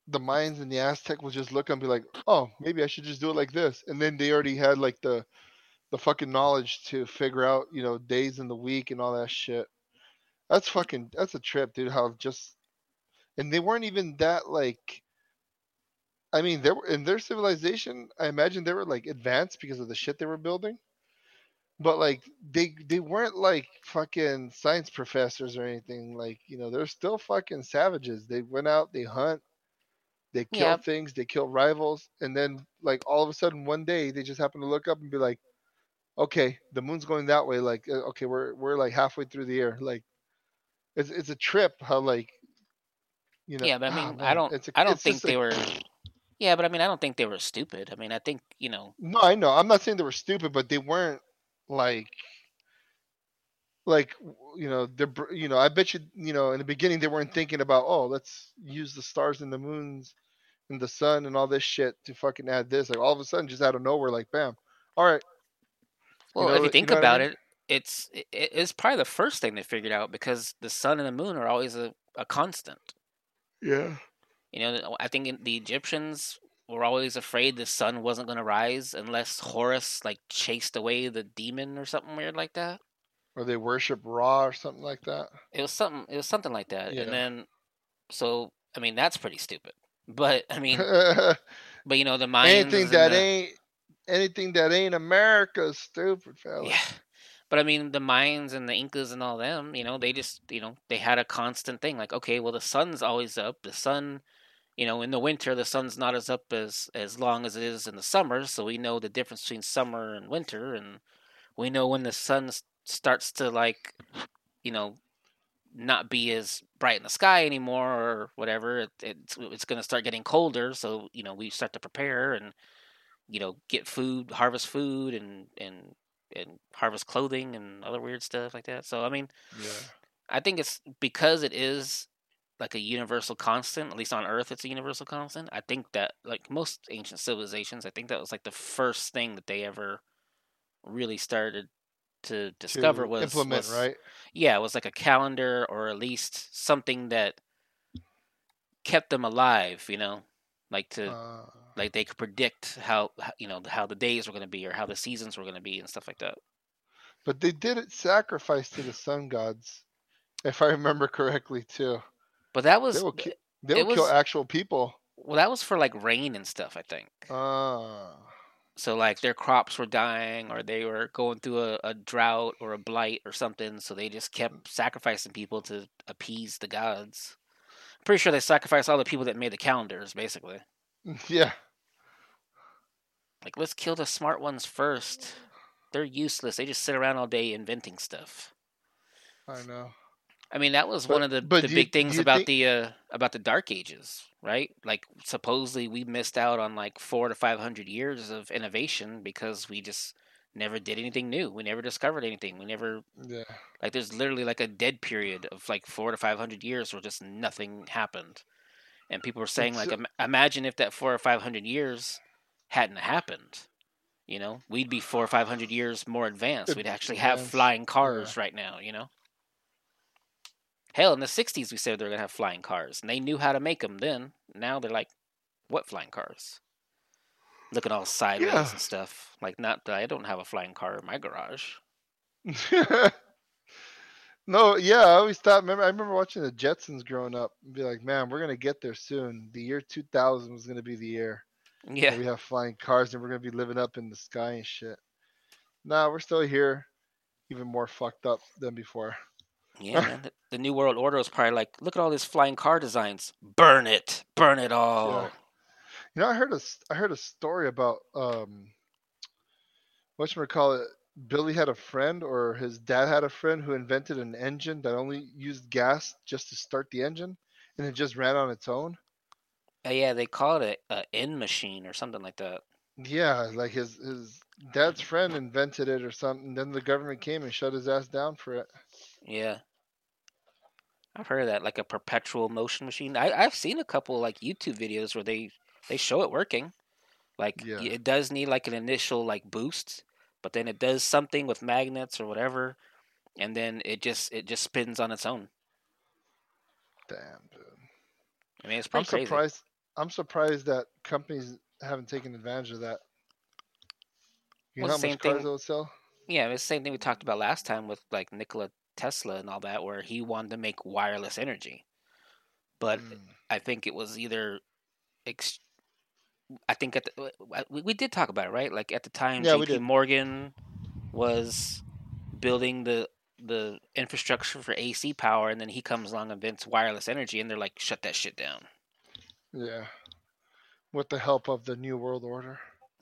the Mayans and the Aztec would just look and be like, "Oh, maybe I should just do it like this," and then they already had like the the fucking knowledge to figure out, you know, days in the week and all that shit. That's fucking that's a trip, dude. How just and they weren't even that like. I mean, they were in their civilization. I imagine they were like advanced because of the shit they were building. But like they they weren't like fucking science professors or anything. Like you know they're still fucking savages. They went out, they hunt, they kill Yeah. things, they kill rivals, and then like all of a sudden one day they just happen to look up and be like, okay, the moon's going that way. Like uh, okay, we're we're like halfway through the year. Like it's it's a trip how like you know. yeah, but I ah, mean, I man, don't, it's a- I don't think they were. Yeah, but I mean, I don't think they were stupid. I mean, I think you know, No, I know. I'm not saying they were stupid, but they weren't like, like you know, they're you know, I bet you you know in the beginning they weren't thinking about oh let's use the stars and the moons and the sun and all this shit to fucking add this. Like all of a sudden, just out of nowhere, like bam, all right, You well, know if you what- you think know what I about mean? it, it's it, it's probably the first thing they figured out because the sun and the moon are always a, a constant. yeah, You know, I think the Egyptians were always afraid the sun wasn't going to rise unless Horus like chased away the demon or something weird like that. or they worship Ra or something like that. It was something. It was something like that. Yeah. And then, so I mean, that's pretty stupid. But I mean, but you know, the Mayans. anything that the- ain't anything that ain't America is stupid, fella. Yeah. But I mean, the Mayans and the Incas and all them, you know, they just, you know, they had a constant thing. Like, okay, well, the sun's always up. The sun, you know, in the winter, the sun's not as up as as long as it is in the summer. So we know the difference between summer and winter, and we know when the sun starts to like, you know, not be as bright in the sky anymore or whatever. It, it's it's going to start getting colder. So you know, we start to prepare and you know get food, harvest food, and and and harvest clothing and other weird stuff like that. So I mean, yeah. I think it's because it is like a universal constant, at least on Earth it's a universal constant. I think that like most ancient civilizations, I think that was like the first thing that they ever really started to discover to was implement was- right. Yeah, it was like a calendar or at least something that kept them alive, you know? Like to Uh, like they could predict how how- you know how the days were going to be or how the seasons were going to be and stuff like that. But they did it sacrifice to the sun gods, if I remember correctly too. But that was They will, ki- they will kill was- actual people. well, that was for like rain and stuff, I think. Ah, So like their crops were dying or they were going through a, a drought or a blight or something, so they just kept sacrificing people to appease the gods. Pretty sure they sacrificed all the people that made the calendars, basically. yeah. Like let's kill the smart ones first. They're useless. They just sit around all day inventing stuff. I know. I mean, that was But- one of the, the you- big things about think- the uh, about the Dark Ages, right? Like supposedly we missed out on like four to five hundred years of innovation because we just never did anything new. We never discovered anything. We never Yeah. like there's literally like a dead period of like four to five hundred years where just nothing happened, and people were saying It's, like, im- imagine if that four or five hundred years hadn't happened. You know, we'd be four or five hundred years more advanced. We'd actually have flying cars right now. You know. Hell, in the '60s, we said they were gonna have flying cars, and they knew how to make them then. Now they're like, "What flying cars?" Looking all sideways Yeah. and stuff. Like, not that I don't have a flying car in my garage. no, yeah, I always thought. Remember, I remember watching the Jetsons growing up. And be like, man, we're gonna get there soon. The year 2000 was gonna be the year. Yeah, We have flying cars, and we're gonna be living up in the sky and shit. Nah, we're still here, even more fucked up than before. Yeah. Man. The, the New World Order was probably like, "Look at all these flying car designs. Burn it, burn it all." Yeah. You know, I heard a I heard a story about um, what you call it. Billy had a friend, or his dad had a friend who invented an engine that only used gas just to start the engine, and it just ran on its own. Uh, yeah, they call it a, a end machine or something like that. Yeah, like his his dad's friend invented it or something. Then the government came and shut his ass down for it. Yeah. I've heard of that, like a perpetual motion machine. I, I've seen a couple like YouTube videos where they they show it working. Like Yeah. it does need like an initial like boost, but then it does something with magnets or whatever, and then it just it just spins on its own. Damn, dude. I mean, it's I'm pretty crazy. surprised. I'm surprised that companies haven't taken advantage of that. You Well, know how same much cars thing- sell? Yeah, it's the same thing we talked about last time with like Nikola Tesla and all that, where he wanted to make wireless energy, but Mm. I think it was either, ex- I think at the, uh, we, we did talk about it, right? Like at the time, Yeah, J.P. Morgan was building the the infrastructure for AC power, and then he comes along and invents wireless energy, and they're like, shut that shit down. Yeah. With the help of the New World Order.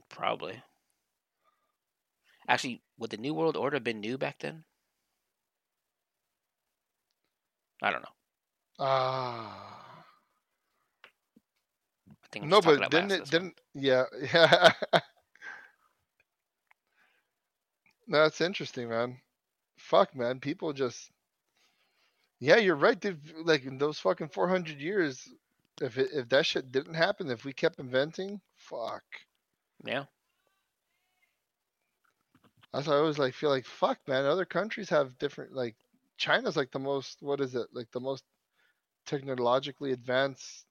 Probably. Actually, would the New World Order have been new back then? I don't know. Ah. I think No, but didn't it? this one. Didn't yeah, yeah. that's interesting, man. Fuck, man. People just. Yeah, you're right, dude. Like in those fucking 400 years, if it, if that shit didn't happen, if we kept inventing, fuck. Yeah. That's why I always like feel like fuck, man. Other countries have different like China's like the most what is it like the most technologically advanced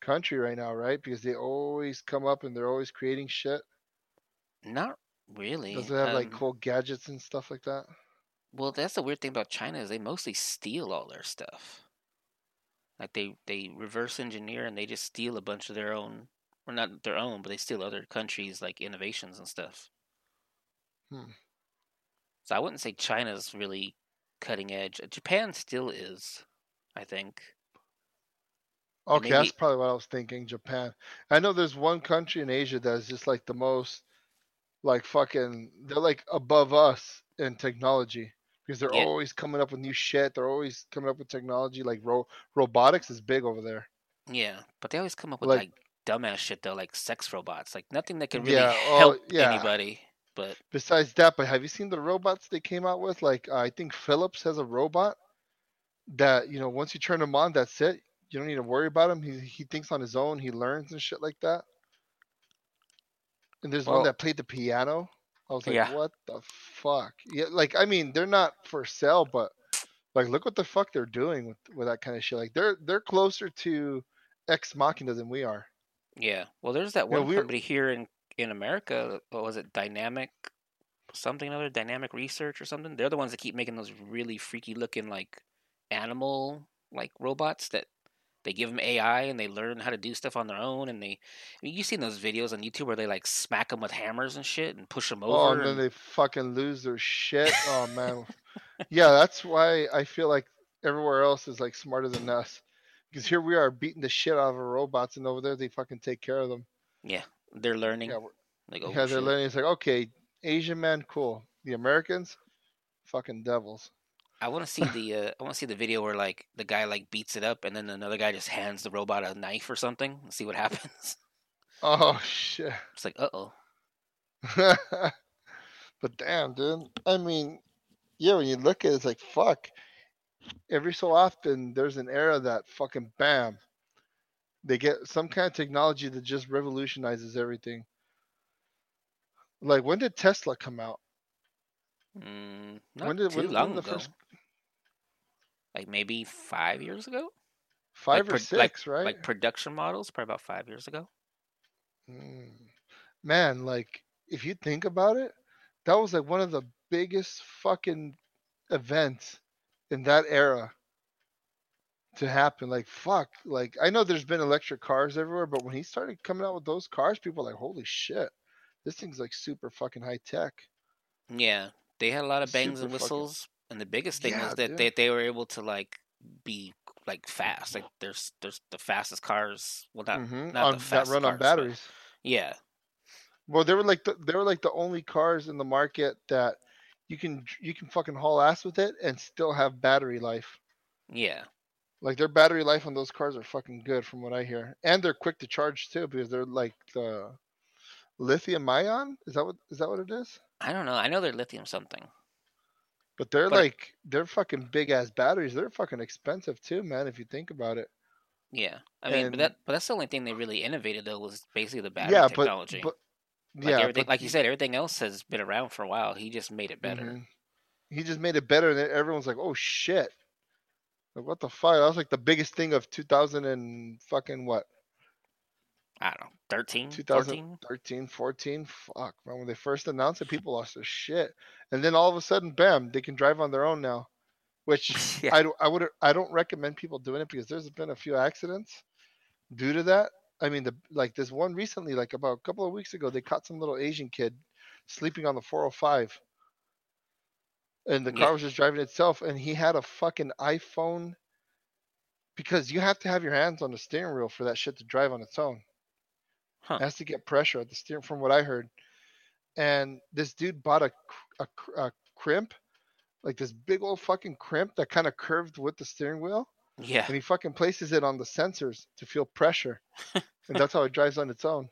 country right now, right? Because they always come up and they're always creating shit. Not really. Does it have like Um, cool gadgets and stuff like that? Well, that's the weird thing about China is they mostly steal all their stuff. Like they they reverse engineer and they just steal a bunch of their own, or not their own, but they steal other countries' like innovations and stuff. Hmm. So I wouldn't say China's really cutting edge. Japan still is, I think. Okay, that's probably what I was thinking. Japan. I know there's one country in Asia that's just like the most, like fucking. They're like above us in technology because they're Yeah. always coming up with new shit. They're always coming up with technology. Like ro- robotics is big over there. Yeah, but they always come up with Like- like, dumbass shit though, like sex robots. Like nothing that can really Yeah, oh, help yeah. anybody. But Besides that, but have you seen the robots they came out with? Like uh, I think Philips has a robot that you know once you turn him on, that's it. You don't need to worry about him. He he thinks on his own. He learns and shit like that. And there's one that played the piano. I was like, Yeah. what the fuck? Yeah, like I mean, they're not for sale, but like look what the fuck they're doing with with that kind of shit. Like they're they're closer to Ex Machina than we are. Yeah. Well, there's that one we're- company here in in America. What was it? Dynamic something or other. Dynamic Research or something. They're the ones that keep making those really freaky looking like animal like robots that they give them AI and they learn how to do stuff on their own. And they, I mean, you've seen those videos on YouTube where they like smack them with hammers and shit and push them oh, over. Oh, and then and- they fucking lose their shit. Oh man. yeah, that's why I feel like everywhere else is like smarter than us. Because here we are beating the shit out of our robots, and over there they fucking take care of them. yeah, they're learning. Yeah, Like, oh, yeah, they're learning. It's like, okay, Asian man, cool. The Americans, fucking devils. I want to see the uh, I want to see the video where like the guy like beats it up and then another guy just hands the robot a knife or something and see what happens. Oh shit. It's like, uh oh. but damn, dude. I mean, yeah, when you look at it, it's like fuck. Every so often, there's an era that fucking bam, they get some kind of technology that just revolutionizes everything. Like when did Tesla come out? Mm, not When did- too when- when long the ago. first- Like maybe five years ago. Five or pro- like- six, right? Like production models, probably about five years ago. Mm. Man, like if you think about it, that was like one of the biggest fucking events in that era to happen. Like fuck, like I know there's been electric cars everywhere, but when he started coming out with those cars, people were like, holy shit, this thing's like super fucking high tech. Yeah, they had a lot of bangs and Super fucking- whistles, and the biggest thing Yeah, was that dude. they, they were able to like be like fast. Like there's there's the fastest cars. Well, not Mhm, not on, the that fastest run on cars, but- batteries. yeah, Well, they were like the, they were like the only cars in the market that you can you can fucking haul ass with it and still have battery life. yeah, Like their battery life on those cars are fucking good from what I hear, and they're quick to charge too because they're like the lithium ion. Is that what is that what it is? I don't know. I know they're lithium something. But they're But- like they're fucking big ass batteries. They're fucking expensive too, man. If you think about it. Yeah, I mean, but that but that's the only thing they really innovated though was basically the battery yeah, technology. but but like yeah, everything, but like you said, everything else has been around for a while. He just made it better. Mhm. He just made it better, and everyone's like, "Oh shit!" Like what the fuck? That was like the biggest thing of 2000 and fucking what? I don't know, 13, 14? 2013, 14. Fuck, man. When they first announced it, people lost their shit, and then all of a sudden, bam, they can drive on their own now. Which yeah, I don't, I would, I don't recommend people doing it because there's been a few accidents due to that. I mean, the like this one recently, like about a couple of weeks ago, they caught some little Asian kid sleeping on the 405, and the car Yeah. was just driving itself, and he had a fucking iPhone. Because you have to have your hands on the steering wheel for that shit to drive on its own. Huh. It has to get pressure at the steering, from what I heard. And this dude bought a a, a crimp, like this big old fucking crimp that kind of curved with the steering wheel, yeah. and he fucking places it on the sensors to feel pressure, and that's how it drives on its own.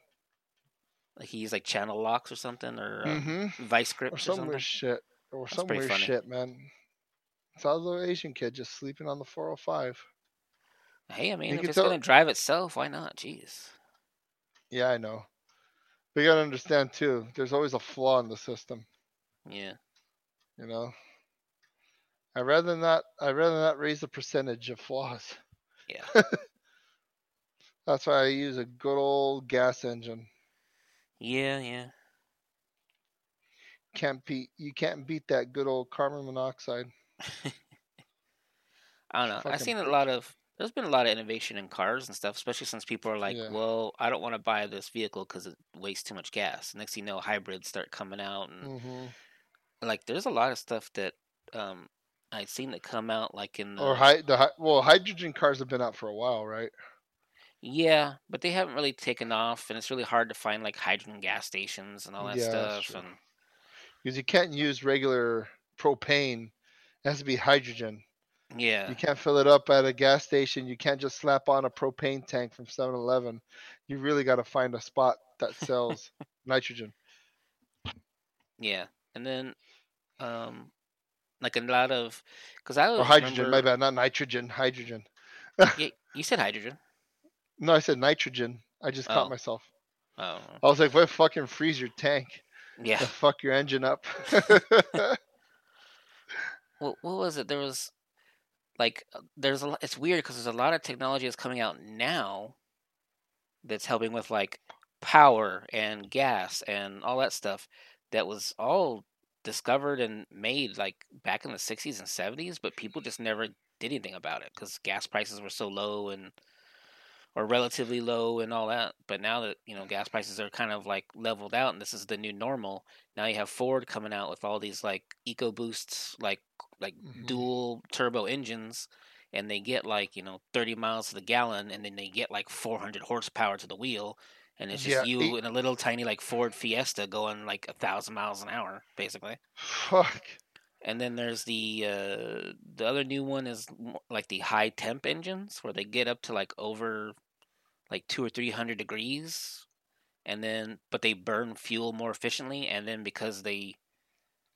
Like he used like channel locks or something, or uh, hmm vice Or grips or, some something. shit, or That's some weird funny. shit, man. Saw a little Asian kid just sleeping on the 405. Hey, I mean, You if it's tell- gonna drive itself, why not? Jeez. Yeah, I know. But you gotta understand too. There's always a flaw in the system. Yeah. You know. I'd rather not. I'd rather not raise the percentage of flaws. Yeah. That's why I use a good old gas engine. Yeah, yeah. Can't beat. You can't beat that good old carbon monoxide. I don't know. I've seen a lot of. There's been a lot of innovation in cars and stuff, especially since people are like, Yeah. "Well, I don't want to buy this vehicle because it wastes too much gas." Next thing you know, hybrids start coming out, and hmm like, there's a lot of stuff that um I've seen that come out, like in the Or hy- the hy- well, hydrogen cars have been out for a while, right? yeah, but they haven't really taken off, and it's really hard to find like hydrogen gas stations and all that Yeah, stuff. And Because you can't use regular propane. It has to be hydrogen. yeah, You can't fill it up at a gas station. You can't just slap on a propane tank from 7-Eleven. You really got to find a spot that sells nitrogen. yeah, and then um like a lot of because I Or hydrogen, my bad, not nitrogen, hydrogen. Yeah, you said hydrogen. No, I said nitrogen. I just caught Oh. myself. Oh, I was like, what fucking freeze your tank? Yeah. Fuck your engine up. What what was it? There was like uh, there's a lot, it's weird because there's a lot of technology that's coming out now that's helping with like power and gas and all that stuff that was all discovered and made like back in the 60s and 70s but people just never did anything about it because gas prices were so low and or relatively low and all that but now that you know gas prices are kind of like leveled out and this is the new normal now you have ford coming out with all these like EcoBoosts like like Mhm. dual turbo engines and they get like you know 30 miles to the gallon and then they get like 400 horsepower to the wheel and it's just Yeah, you eight- in a little tiny like ford fiesta going like a thousand miles an hour basically fuck. And then there's the uh, the other new one is like the high temp engines where they get up to like over like two or three hundred degrees, and then but they burn fuel more efficiently, and then because they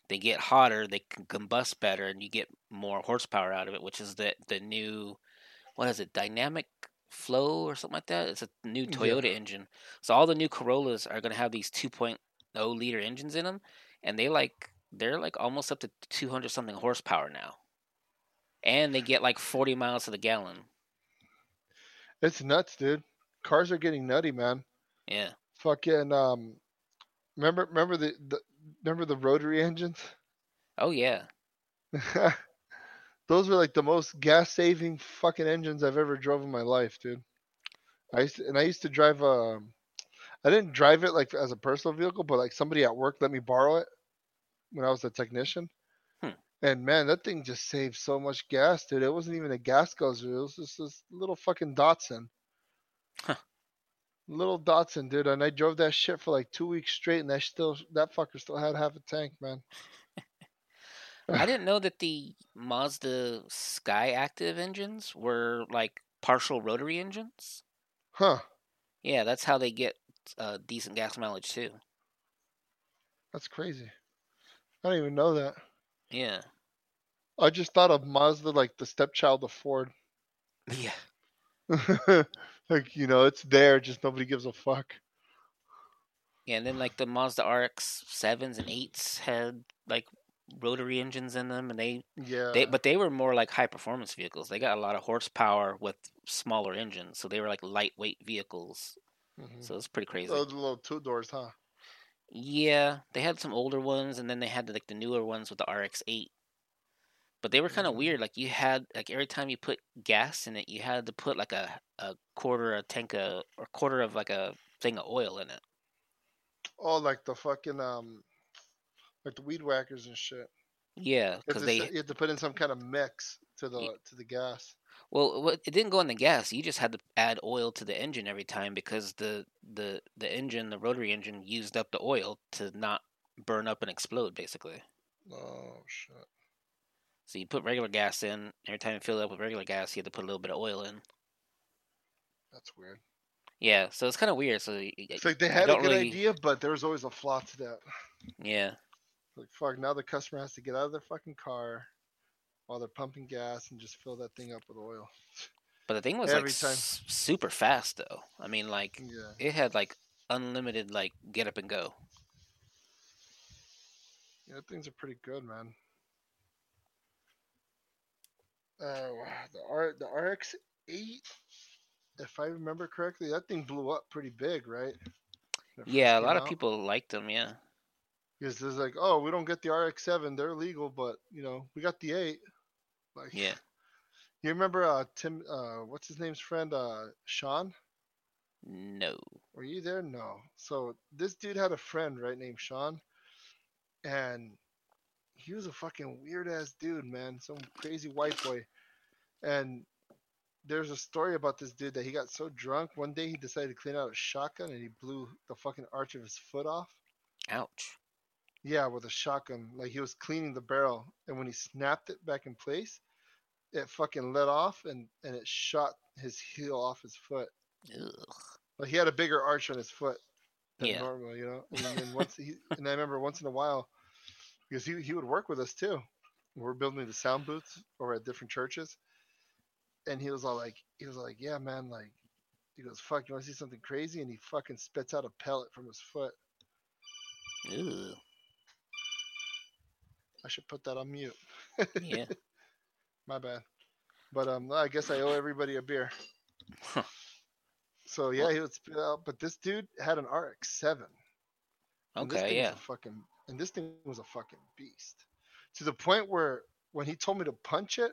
they get hotter, they can combust better, and you get more horsepower out of it, which is the the new what is it dynamic flow or something like that. It's a new Yeah. Toyota engine. So all the new Corollas are going to have these two point 0 liter engines in them, and they like they're like almost up to 200 something horsepower now, and they get like 40 miles to the gallon. It's nuts, dude. Cars are getting nutty, man. Yeah. Fucking um, remember remember the, the remember the rotary engines? Oh yeah. Those were like the most gas saving fucking engines I've ever drove in my life, dude. I used to, and I used to drive a I didn't drive it like as a personal vehicle, but like somebody at work let me borrow it when I was a technician. Hmm. And man, that thing just saved so much gas, dude. It wasn't even a gas guzzler. It was just this little fucking Datsun. Huh. Little Datsun, dude. And I drove that shit for like two weeks straight, and that still that fucker still had half a tank, man. I didn't know that the Mazda Skyactiv engines were like partial rotary engines. Huh. Yeah, that's how they get uh, decent gas mileage too. That's crazy. I don't even know that. Yeah. I just thought of Mazda like the stepchild of Ford. Yeah. like, you know, it's there, just nobody gives a fuck. Yeah, and then like the Mazda RX sevens and eights had like rotary engines in them, and they Yeah. they but they were more like high performance vehicles. They got a lot of horsepower with smaller engines, so they were like lightweight vehicles. Mhm. So it's pretty crazy. Those little two doors, huh? Yeah, they had some older ones, and then they had like the newer ones with the RX eight. But they were kind of Mhm. weird. Like you had like every time you put gas in it, you had to put like a a quarter a tank of or quarter of like a thing of oil in it. Oh, like the fucking um, like the weed whackers and shit. Yeah, because they you have to put in some kind of mix to the to the gas. Well, it didn't go in the gas. You just had to add oil to the engine every time because the the the engine, the rotary engine, used up the oil to not burn up and explode, basically. Oh shit. So you put regular gas in. Every time you fill it up with regular gas, you had to put a little bit of oil in. That's weird. Yeah, so it's kind of weird. So It's like they had a good really- idea, but there was always a flaw to that. yeah, Like fuck, now the customer has to get out of their fucking car while they're pumping gas and just fill that thing up with oil. but the thing was Every like time. s- super fast though. I mean, like Yeah. it had like unlimited like get up and go. Yeah, things are pretty good, man. Uh, the R the RX eight, if I remember correctly, that thing blew up pretty big, right? Yeah, a lot came of people liked them. Yeah, Because there's like, oh, we don't get the RX seven, they're legal, but you know, we got the eight. Like, yeah. You remember uh Tim? Uh, what's his name's friend? Uh, Sean. No. Were you there? No. So this dude had a friend, right, named Sean, and he was a fucking weird ass dude, man. Some crazy white boy. And there's a story about this dude that he got so drunk one day he decided to clean out a shotgun and he blew the fucking arch of his foot off. Ouch. Yeah, with a shotgun. Like he was cleaning the barrel, and when he snapped it back in place, it fucking let off and and it shot his heel off his foot. Ugh. Like he had a bigger arch on his foot than Yeah. normal, you know. And then once he and I remember once in a while because he he would work with us too. We're building the sound booths or at different churches, and he was all like, he was like, yeah, man, like. He goes, fuck, you want to see something crazy? And he fucking spits out a pellet from his foot. Ugh. I should put that on mute. Yeah. My bad. But um, I guess I owe everybody a beer. Huh. So yeah, he would spit out. But this dude had an RX-7. and this Okay. Yeah. Was fucking, and this thing was a fucking beast. To the point where when he told me to punch it,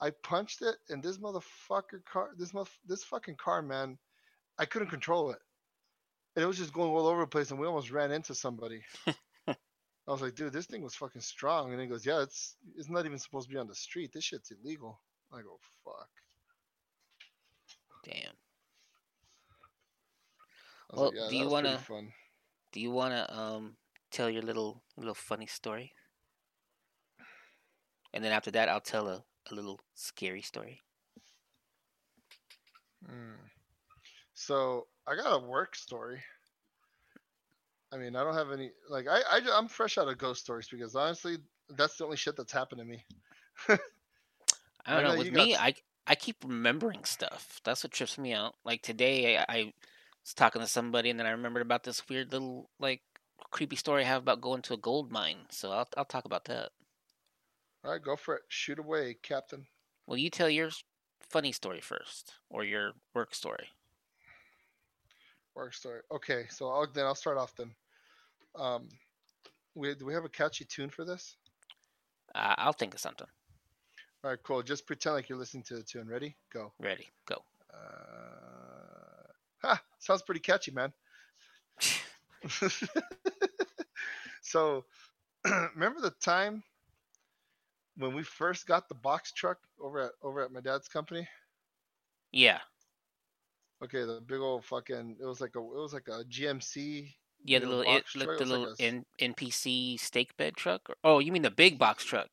I punched it, and this motherfucker car, this this fucking car, man, I couldn't control it. And it was just going all over the place, and we almost ran into somebody. I was like, dude, this thing was fucking strong. And he goes, yeah, it's it's not even supposed to be on the street. This shit's illegal. I go, fuck. Damn. Well, like, yeah, do you was pretty wanna- fun. Do you want to um tell your little little funny story? And then after that, I'll tell a, a little scary story. Mm. So I got a work story. I mean, I don't have any like I, I I'm fresh out of ghost stories because honestly, that's the only shit that's happened to me. I I don't know. know With got me, s- I I keep remembering stuff. That's what trips me out. Like today, I, I was talking to somebody, and then I remembered about this weird little like creepy story I have about going to a gold mine, so I'll I'll talk about that. All right, go for it. Shoot away, Captain. Well, you tell your funny story first, or your work story. Work story. Okay, so I'll, then I'll start off then. Um, we do we have a catchy tune for this? Uh, I'll think of something. All right, cool. Just pretend like you're listening to the tune. Ready? Go. Ready? Go. Uh, ha! Sounds pretty catchy, man. so, remember the time when we first got the box truck over at over at my dad's company? Yeah. Okay, the big old fucking. It was like a. It was like a GMC. Yeah, the Little little it, the it was like little N, NPC stake bed truck. Oh, you mean the big box truck?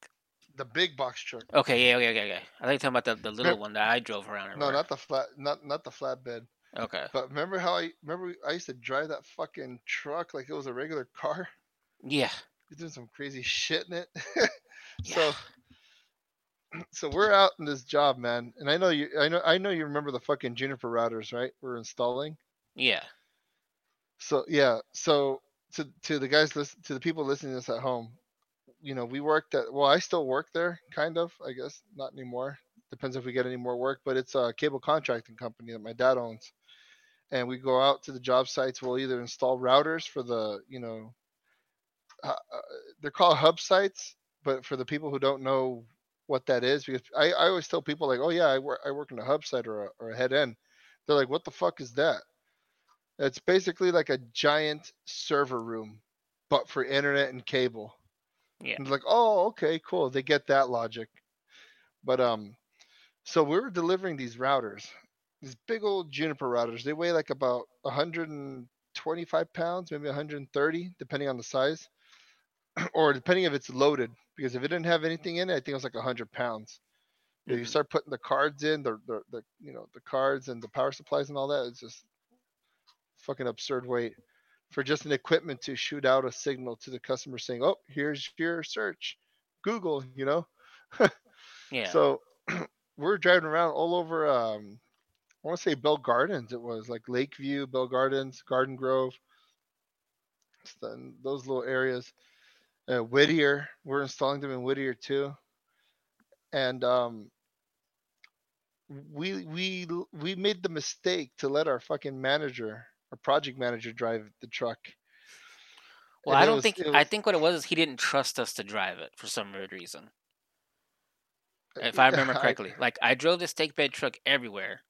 The big box truck. Okay, yeah, okay, okay, okay. I think you're talking about the, the little one that I drove around. No, not the flat. Not not the flatbed. Okay. But remember how I remember I used to drive that fucking truck like it was a regular car. Yeah. You're doing some crazy shit in it. so so we're out in this job, man. And I know you I know I know you remember the fucking Juniper routers, right? We're installing. Yeah. So yeah, so to to the guys listen to the people listening to this at home, you know, we worked at well, I still work there, kind of, I guess, not anymore. Depends if we get any more work, but it's a cable contracting company that my dad owns. And we go out to the job sites. We'll either install routers for the, you know, uh, uh, they're called hub sites, but for the people who don't know what that is, because I, I always tell people like, oh yeah, I work I work in a hub site or a, or a head end. They're like, what the fuck is that? It's basically like a giant server room, but for internet and cable. Yeah. And like, oh, okay, cool. They get that logic. But um, so we were delivering these routers, these big old Juniper routers. They weigh like about 125 pounds, maybe 130, depending on the size, or depending if it's loaded. Because if it didn't have anything in it, I think it was like 100 pounds. If you start putting the cards in, the, the the you know the cards and the power supplies and all that, it's just fucking absurd weight for just an equipment to shoot out a signal to the customer saying, "Oh, here's your search, Google," you know. Yeah. So we're driving around all over. Um, I want to say Bell Gardens. It was like Lakeview, Bell Gardens, Garden Grove, the- those little areas. Uh, Whittier, we're installing them in Whittier too, and um, we we we made the mistake to let our fucking manager, our project manager, drive the truck. well, And I don't was- think it I think what it was is he didn't trust us to drive it for some weird reason. uh, If I remember correctly, like I drove the stake bed truck everywhere,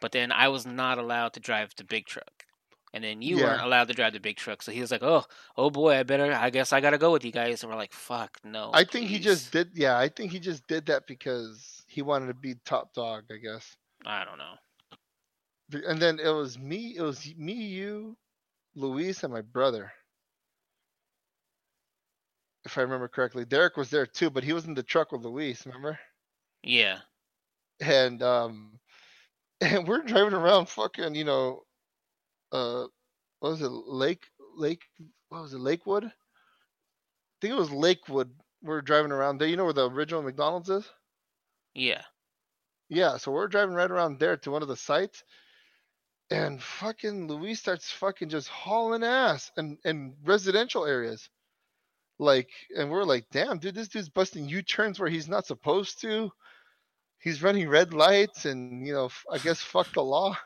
but then I was not allowed to drive the big truck. And then you weren't allowed to drive the big truck, so he was like, "Oh, oh boy, I better. I guess I gotta go with you guys." And we're like, "Fuck, no." I think he just did. Yeah, I think he just did that because he wanted to be top dog. I guess. I don't know. And then it was me. It was me, you, Luis, and my brother. If I remember correctly, Derek was there too, but he was in the truck with Luis. Remember? Yeah. And um, and we're driving around, fucking, you know, uh, what was it, Lake, Lake, what was it, Lakewood? I think it was Lakewood. We're driving around there. You know where the original McDonald's is? Yeah. Yeah, so we're driving right around there to one of the sites, and fucking Louis starts fucking just hauling ass and in residential areas. Like, and we're like, damn, dude, this dude's busting U turns where he's not supposed to. He's running red lights and, you know, I guess fuck the law.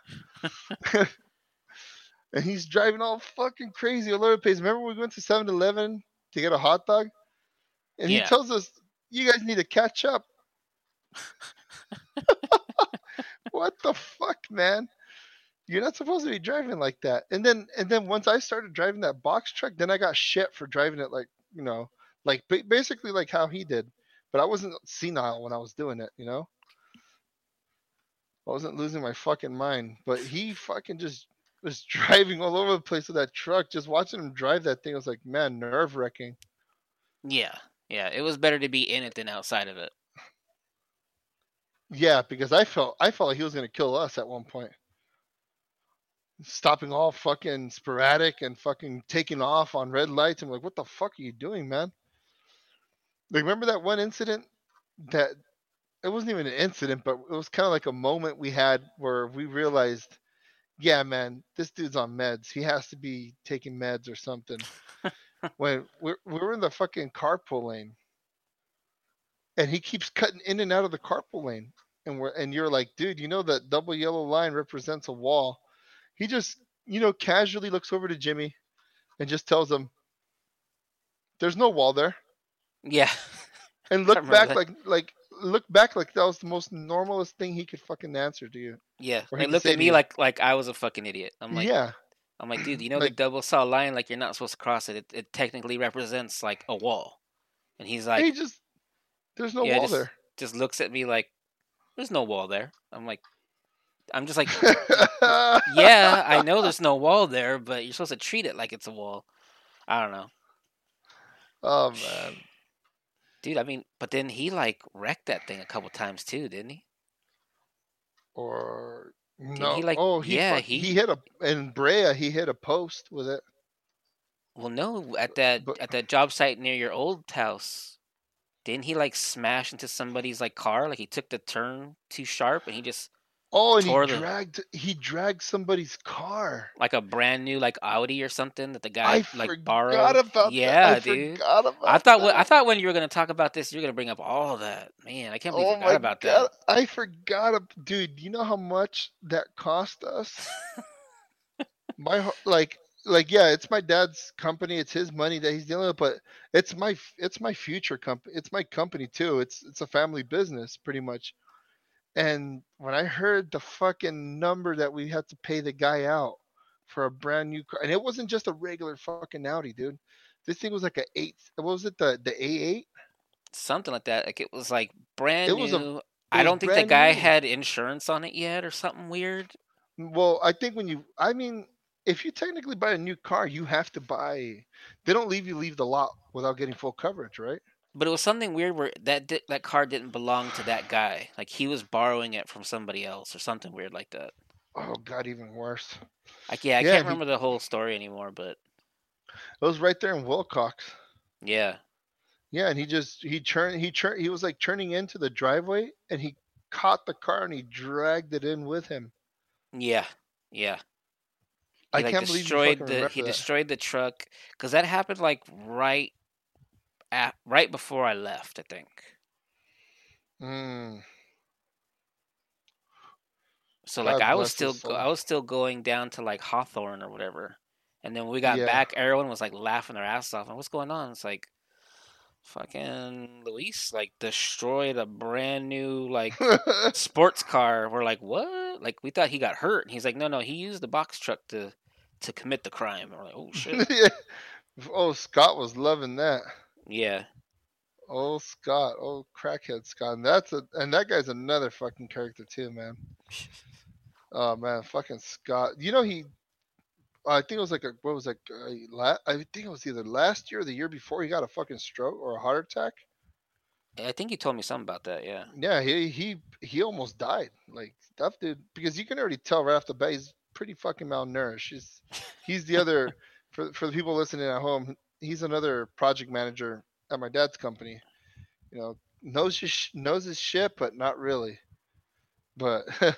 and he's driving all fucking crazy all over the place. Remember we went to 7 Eleven to get a hot dog? And he tells us, you guys need to catch up. what the fuck, man? You're not supposed to be driving like that. And then and then once I started driving that box truck, then I got shit for driving it like, you know, like basically like how he did. But I wasn't senile when I was doing it, you know? I wasn't losing my fucking mind. But he fucking just was driving all over the place with that truck. Just watching him drive that thing was like, man, nerve wracking. Yeah. Yeah. It was better to be in it than outside of it. Yeah, because I felt I felt like he was gonna kill us at one point. Stopping all fucking sporadic and fucking taking off on red lights. I'm like, what the fuck are you doing, man? Like, remember that one incident that it wasn't even an incident, but it was kind of like a moment we had where we realized yeah, man, this dude's on meds. He has to be taking meds or something. when we're we're in the fucking carpool lane, and he keeps cutting in and out of the carpool lane, and we're and you're like, dude, you know that double yellow line represents a wall. He just, you know, casually looks over to Jimmy, and just tells him, "There's no wall there," Yeah. and look back that. like like look back like that was the most normalest thing he could fucking answer to you. Yeah. Or he looked at me like like I was a fucking idiot. I'm like yeah, I'm like, dude, you know Like- the double saw line, like you're not supposed to cross it. It, it technically represents like a wall. And he's like he just there's no Yeah, wall just- there. just looks at me like there's no wall there. I'm like I'm just like yeah, I know there's no wall there, but you're supposed to treat it like it's a wall. I don't know. Oh man. Dude, I mean, but then he like wrecked that thing a couple times too, didn't he? Or he, no. like- oh, he yeah, he- he hit a in Brea. He hit a post with it. Well, no, at that but- at that job site near your old house, didn't he like smash into somebody's like car? Like he took the turn too sharp, and he just Oh, and he dragged he dragged somebody's car. like a brand new like Audi or something that the guy I like borrowed. about yeah, that. I dude. forgot about I thought that. I thought when you were gonna talk about this, you were gonna bring up all that. Man, I can't believe oh you oh forgot my about god, I forgot. Dude, you know how much that cost us? my like like yeah, it's my dad's company. It's his money that he's dealing with, but it's my it's my future company. It's my company too. It's it's a family business pretty much. And when I heard the fucking number that we had to pay the guy out for a brand new car, and it wasn't just a regular fucking Audi, dude. This thing was like a eight. What was it? The the A8. Something like that. Like it was like brand It was a- new. I don't think the guy new. had insurance on it yet or something weird. Well, I think when you, I mean, if you technically buy a new car, you have to buy. They don't leave you leave the lot without getting full coverage, right? But it was something weird where that di- that car didn't belong to that guy. Like he was borrowing it from somebody else or something weird like that. Oh God, even worse. Like yeah, I Yeah, can't he- remember the whole story anymore, but It was right there in Wilcox. yeah. Yeah, and he just he turned he turned he was like turning into the driveway, and he caught the car and he dragged it in with him. Yeah. Yeah. I He, like, can't believe destroyed fucking the he that. destroyed the truck cuz that happened like right at right before I left, I think. Mm. So like God I was still go- I was still going down to like Hawthorne or whatever. And then when we got Yeah. back, everyone was like laughing their ass off. And what's going on? It's like fucking Luis like destroyed a brand new like sports car. We're like, what? Like we thought he got hurt. And he's like, no, no, he used the box truck to to commit the crime. And we're like, oh shit. yeah. Oh, Scott was loving that. Yeah. Oh, Scott. Oh, crackhead Scott. And that's a and that guy's another fucking character too, man. Oh man, fucking Scott. You know he. I think it was like a what was like la- I think it was either last year or the year before he got a fucking stroke or a heart attack. I think he told me something about that. Yeah. Yeah, he he he almost died. Like that dude, because you can already tell right off the bat he's pretty fucking malnourished. He's he's the other for for the people listening at home. He's another project manager at my dad's company. You know, knows his sh- knows his shit, but not really. But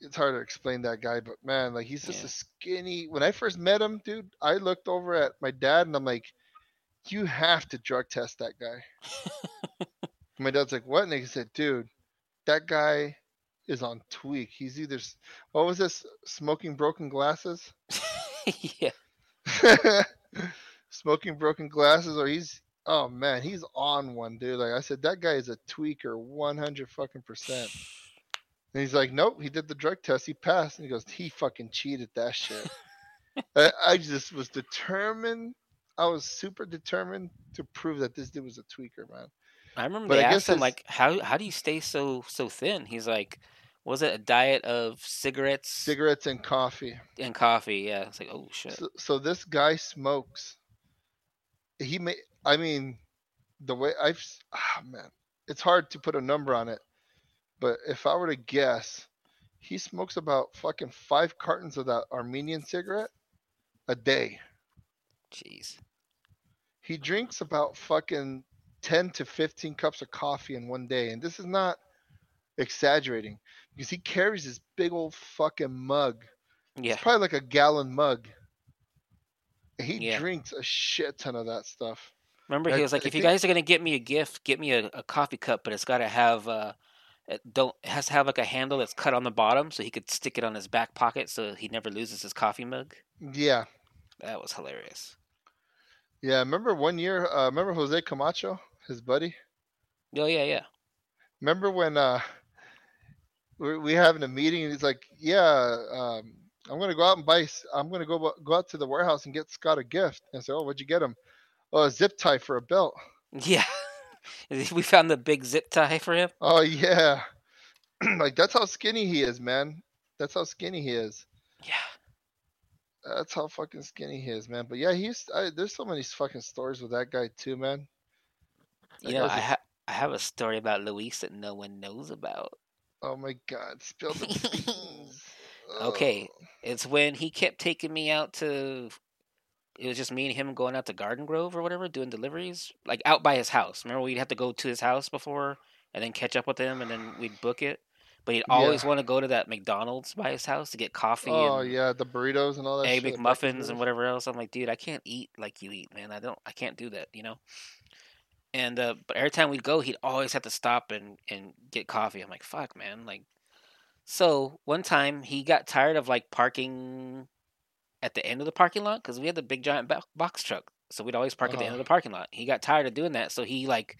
it's hard to explain that guy. But man, like he's just Yeah. a skinny. When I first met him, dude, I looked over at my dad and I'm like, you have to drug test that guy. My dad's like, what? And he said, dude, that guy is on tweak. He's either, what was this? Smoking broken glasses? yeah. Smoking broken glasses, or he's, oh man, he's on one, dude. Like I said, that guy is a tweaker 100 fucking percent. And he's like, nope, he did the drug test. He passed. And he goes, he fucking cheated that shit. I, I just was determined. I was super determined to prove that this dude was a tweaker, man. I remember But they I asked him like, "How how do you stay so so thin?" He's like, "Was it a diet of cigarettes Cigarettes and coffee. and coffee?" Yeah, it's like, "Oh shit." So, so this guy smokes. He may. I mean, the way I've. Ah, man, it's hard to put a number on it, but if I were to guess, he smokes about fucking five cartons of that Armenian cigarette a day. Jeez. He drinks about fucking ten to fifteen cups of coffee in one day, and this is not. exaggerating because he carries this big old fucking mug. Yeah. It's probably like a gallon mug. He Yeah. drinks a shit ton of that stuff. Remember, I- he was like, I "If you guys are gonna get me a gift, get me a, a coffee cup, but it's got to have uh, it don't it has to have like a handle that's cut on the bottom, so he could stick it on his back pocket, so he never loses his coffee mug." Yeah. That was hilarious. Yeah. Remember one year, uh, remember Jose Camacho, his buddy? Oh yeah, yeah. Remember when uh, we we having a meeting and he's like, "Yeah, um, I'm gonna go out and buy. I'm gonna go uh, go out to the warehouse and get Scott a gift." And I said, "Oh, what'd you get him?" Oh, a zip tie for a belt. Yeah. we found the big zip tie for him. Oh yeah, like that's how skinny he is, man. That's how skinny he is. Yeah. That's how fucking skinny he is, man. But yeah, he's I, there's so many fucking stories with that guy too, man. That You know, guy's I a- ha- I have a story about Luis that no one knows about. Oh my god, spill the. Okay. Oh. It's when he kept taking me out to. It was just me and him going out to Garden Grove or whatever, doing deliveries, like out by his house. Remember, we'd have to go to his house before and then catch up with him, and then we'd book it. But he'd Yeah. always want to go to that McDonald's by his house to get coffee Oh yeah, the burritos and all that. egg shit, McMuffins and whatever else. I'm like, dude, I can't eat like you eat, man. I don't, I can't do that, you know. And uh, but every time we'd go, he'd always have to stop and and get coffee. I'm like, fuck, man. Like, so one time he got tired of like parking at the end of the parking lot because we had the big giant box truck, so we'd always park at the end of Uh-huh. the parking lot. He got tired of doing that, so he like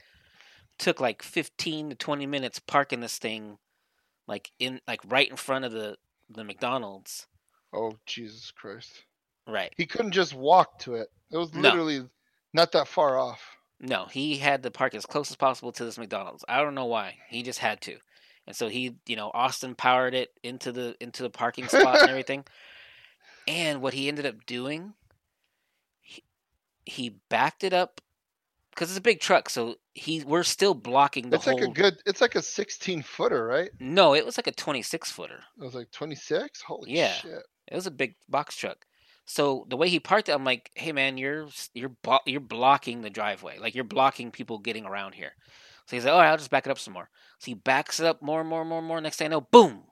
took like 15 to 20 minutes parking this thing like in like right in front of the the McDonald's. Oh Jesus Christ! Right. He couldn't just walk to it. It was No. literally not that far off. No, he had to park as close as possible to this McDonald's. I don't know why. He just had to. And so he, you know, Austin powered it into the into the parking spot and everything. And what he ended up doing, he, he backed it up because it's a big truck, so he we're still blocking the It's whole. like a good. It's like a 16 footer, right? no, it was like a 26 footer. It was like 26. Holy Yeah. shit! It was a big box truck. So the way he parked it, I'm like, "Hey man, you're you're you're blocking the driveway. Like you're blocking people getting around here." So he's like, "All right, I'll just back it up some more." So he backs it up more and more and more and more. Next thing I know, boom!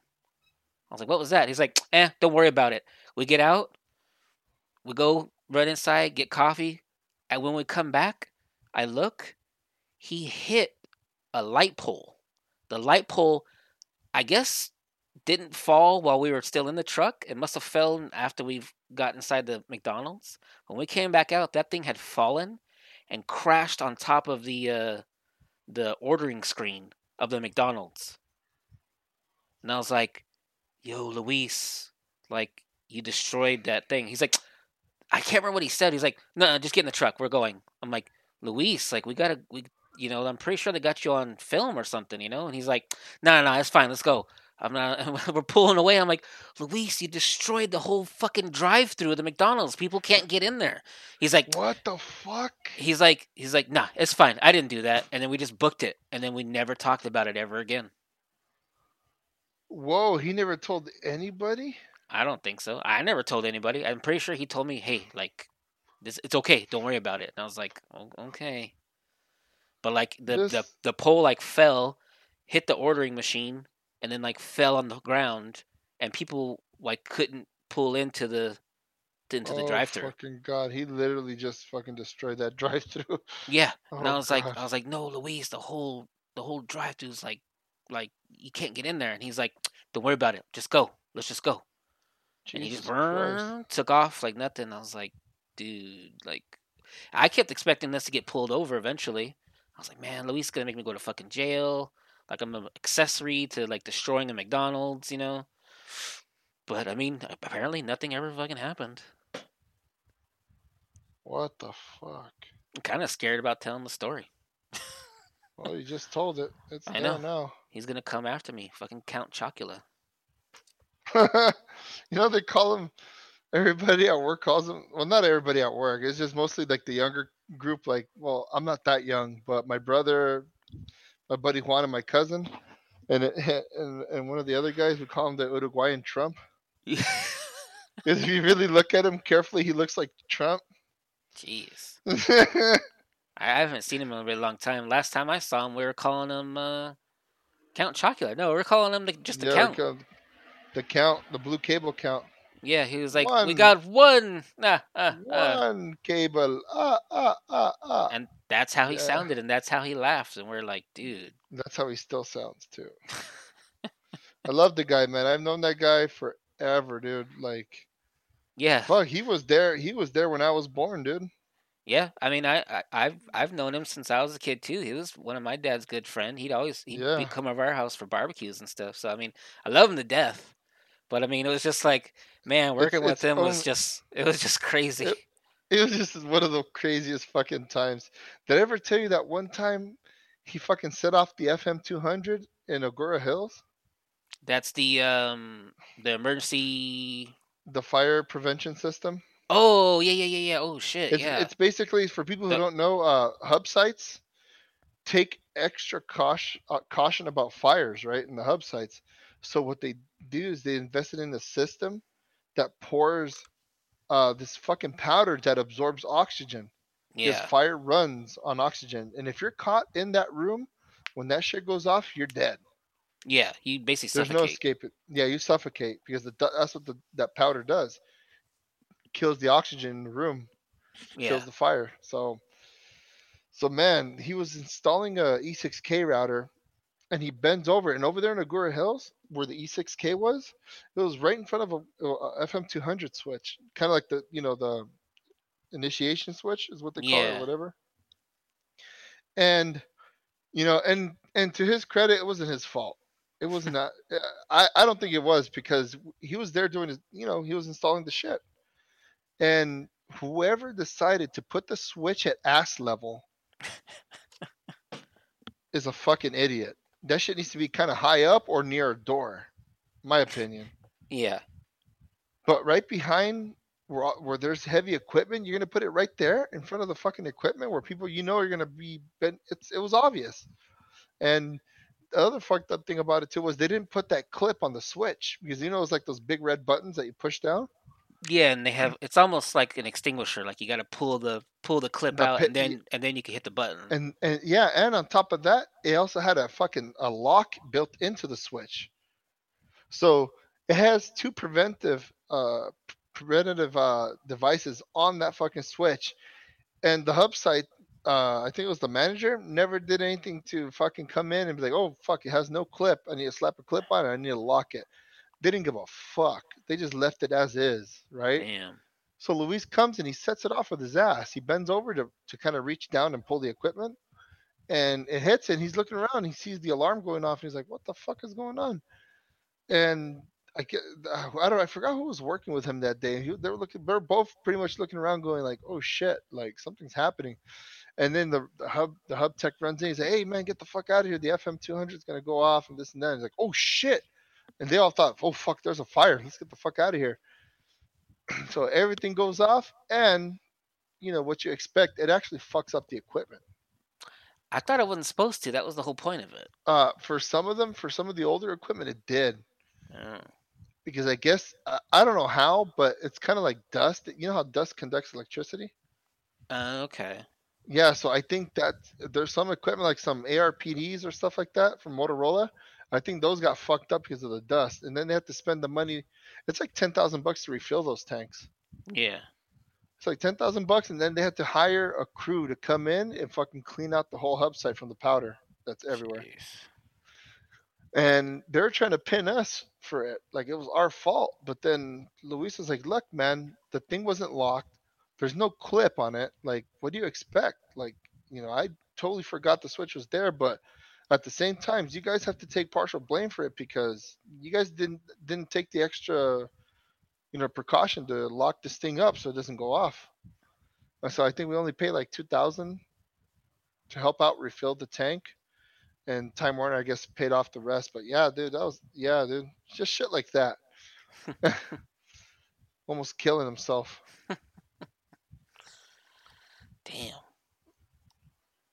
I was like, "What was that?" He's like, "Eh, don't worry about it." We get out, we go run inside, get coffee, and when we come back, I look, he hit a light pole. The light pole, I guess, didn't fall while we were still in the truck. It must have fell after we got inside the McDonald's. When we came back out, that thing had fallen and crashed on top of the uh, the ordering screen of the McDonald's. And I was like, "Yo, Luis, like you destroyed that thing." He's like, "I can't remember what he said." He's like, "No, no, just get in the truck. We're going." I'm like, "Luis, like we gotta, we, you know, I'm pretty sure they got you on film or something, you know." And he's like, "No, no, no, it's fine. Let's go." I'm not. We're pulling away. I'm like, Luis, you destroyed the whole fucking drive-through of the McDonald's. People can't get in there. He's like, What the fuck? he's like, he's like, nah, it's fine. I didn't do that. And then we just booked it, and then we never talked about it ever again. Whoa! He never told anybody. I don't think so. I never told anybody. I'm pretty sure he told me, hey, like, this, it's okay. Don't worry about it. And I was like, okay. But like the the the pole like fell, hit the ordering machine, and then like fell on the ground, and people like couldn't pull into the into the oh, drive-through. Fucking god! He literally just fucking destroyed that drive-through. Yeah, and I Oh, was like, I was like, no, Luis, the whole the whole drive-through is like, like you can't get in there. And he's like, don't worry about it, just go. Let's just go. and he just Christ. took off like nothing. I was like, dude, like, I kept expecting this to get pulled over eventually. I was like, man, Luis is gonna make me go to fucking jail. Like I'm an accessory to like destroying a McDonald's, you know. But I mean, apparently nothing ever fucking happened. What the fuck? I'm kind of scared about telling the story. Well, you just told it. It's I there now. He's gonna come after me, fucking Count Chocula. you know they call him. Everybody at work calls him. Well, not everybody at work. It's just mostly like the younger group. Like, well, I'm not that young, but my brother, my buddy Juan, and my cousin, and it, and and one of the other guys would call him the Uruguayan Trump. Because if you really look at him carefully, he looks like Trump. Jeez. I haven't seen him in a really long time. Last time I saw him, we were calling him uh, Count Chocula. No, we're calling him the, just the Yeah, count. the count, the blue cable count. Yeah, he was like, we got one. Ah, ah, ah. One cable. Ah, ah, ah, ah. And that's how he Yeah. sounded, and that's how he laughs. And we're like, dude, That's how he still sounds too. I love the guy, man. I've known that guy forever, dude. Like, yeah, fuck, he was there. He was there when I was born, dude. yeah. I mean, I, I, I've, I've known him since I was a kid too. He was one of my dad's good friend. He'd always, he'd, Yeah. he'd come over our house for barbecues and stuff. So I mean, I love him to death. But I mean, it was just like, man, working with it's him was just, it was just crazy. It- It was just one of the craziest fucking times. Did I ever tell you that one time he fucking set off the FM 200 in Agoura Hills? That's the, um, the emergency. The fire prevention system? Oh yeah, yeah, yeah, yeah. Oh shit, It's, yeah. it's basically for people who The- don't know. Uh, hub sites take extra caution, uh, caution about fires, right? In the hub sites. So what they do is they invested in a system that pours uh, this fucking powder that absorbs oxygen. Because yeah. fire runs on oxygen, and if you're caught in that room when that shit goes off, you're dead. Yeah, you basically There's no escape. Yeah, you suffocate because the, that's what the, that powder does. Kills the oxygen in the room. yeah. kills the fire. So, so man, he was installing a E6K router, and he bends over, and over there in Agoura Hills, where the E6K was, it was right in front of a, a FM200 switch, kind of like the you know the initiation switch is what they call it, or whatever. And you know, and and to his credit, it wasn't his fault. It was not. Uh, I I don't think it was because he was there doing his. You know, he was installing the shit. And whoever decided to put the switch at ass level is a fucking idiot. That shit needs to be kind of high up or near a door, my opinion. Yeah. But right behind where, where there's heavy equipment, you're gonna put it right there in front of the fucking equipment where people you know are gonna be. Ben- it's it was obvious. And the other fucked up thing about it too was they didn't put that clip on the switch because you know it's like those big red buttons that you push down. Yeah, and they have it's almost like an extinguisher. Like you got to pull the pull the clip The out, pi- and then and then you can hit the button. And and yeah, and on top of that, it also had a fucking a lock built into the switch. So it has two preventive uh preventative uh devices on that fucking switch. And the hub site, uh I think it was the manager, never did anything to fucking come in and be like, oh fuck, it has no clip. I need to slap a clip on it, I need to lock it. They didn't give a fuck. They just left it as is, right? Damn. So Luis comes and he sets it off with his ass. He bends over to, to kind of reach down and pull the equipment. And it hits and he's looking around. He sees the alarm going off. And he's like, what the fuck is going on? And I get, uh, I don't I forgot who was working with him that day. He, they were looking, they're both pretty much looking around going like, oh shit, like something's happening. And then the, the hub the hub tech runs in. He's like, hey man, get the fuck out of here. The FM 200 is going to go off and this and that. He's like, oh shit. And they all thought, oh fuck, there's a fire. Let's get the fuck out of here so everything goes off and you know what you expect it actually fucks up the equipment I thought it wasn't supposed to. That was the whole point of it. uh for some of them for some of the older equipment it did Oh. because i guess uh, i don't know how but it's kind of like dust you know how dust conducts electricity Uh, okay. yeah so i think that there's some equipment like some RPDs or stuff like that from motorola i think those got fucked up because of the dust and then they have to spend the money it's like 10000 bucks to refill those tanks Yeah. It's like ten thousand bucks, and then they had to hire a crew to come in and fucking clean out the whole hub site from the powder that's everywhere. Jeez. And they're trying to pin us for it, like it was our fault. But then Luis was like, "Look, man, the thing wasn't locked. There's no clip on it. Like, what do you expect? Like, you know, I totally forgot the switch was there, but." At the same time, you guys have to take partial blame for it because you guys didn't didn't take the extra you know, precaution to lock this thing up so it doesn't go off. And so I think we only paid like two thousand to help out refill the tank, and Time Warner I guess paid off the rest. But yeah, dude, that was yeah, dude, just shit like that. Almost killing himself. Damn.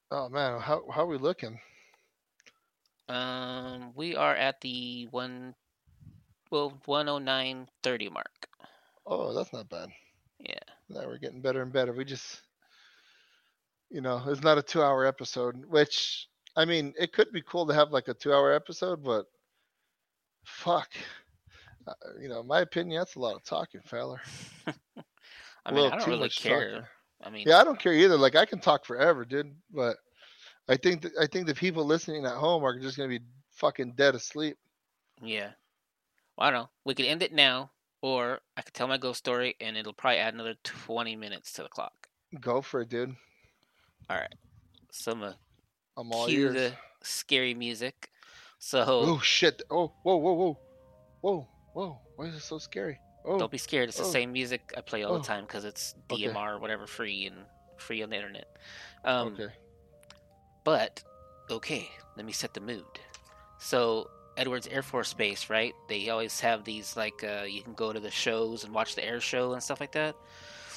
Oh man, how how are we looking? Um, we are at the one, well, one oh nine thirty mark. Oh, that's not bad. Yeah. Now we're getting better and better. We just, you know, it's not a two-hour episode, which I mean, it could be cool to have like a two-hour episode, but fuck, uh, you know, my opinion, that's a lot of talking, feller. I mean, I don't really care. talking. I mean, Yeah, I don't care either. Like, I can talk forever, dude, but I think th- I think the people listening at home are just gonna be fucking dead asleep. yeah. Well, I don't know. We could end it now, or I could tell my ghost story, and it'll probably add another twenty minutes to the clock. Go for it, dude. All right. So I'm gonna I'm all cue ears. the scary music. So Oh shit! Oh, whoa, whoa, whoa, whoa, whoa! Why is it so scary? Oh, don't be scared. It's the oh, same music I play all oh, the time because it's okay. DMR or whatever free and free on the internet. Um, okay. But okay, let me set the mood. So Edwards Air Force Base, right? They always have these like uh, you can go to the shows and watch the air show and stuff like that.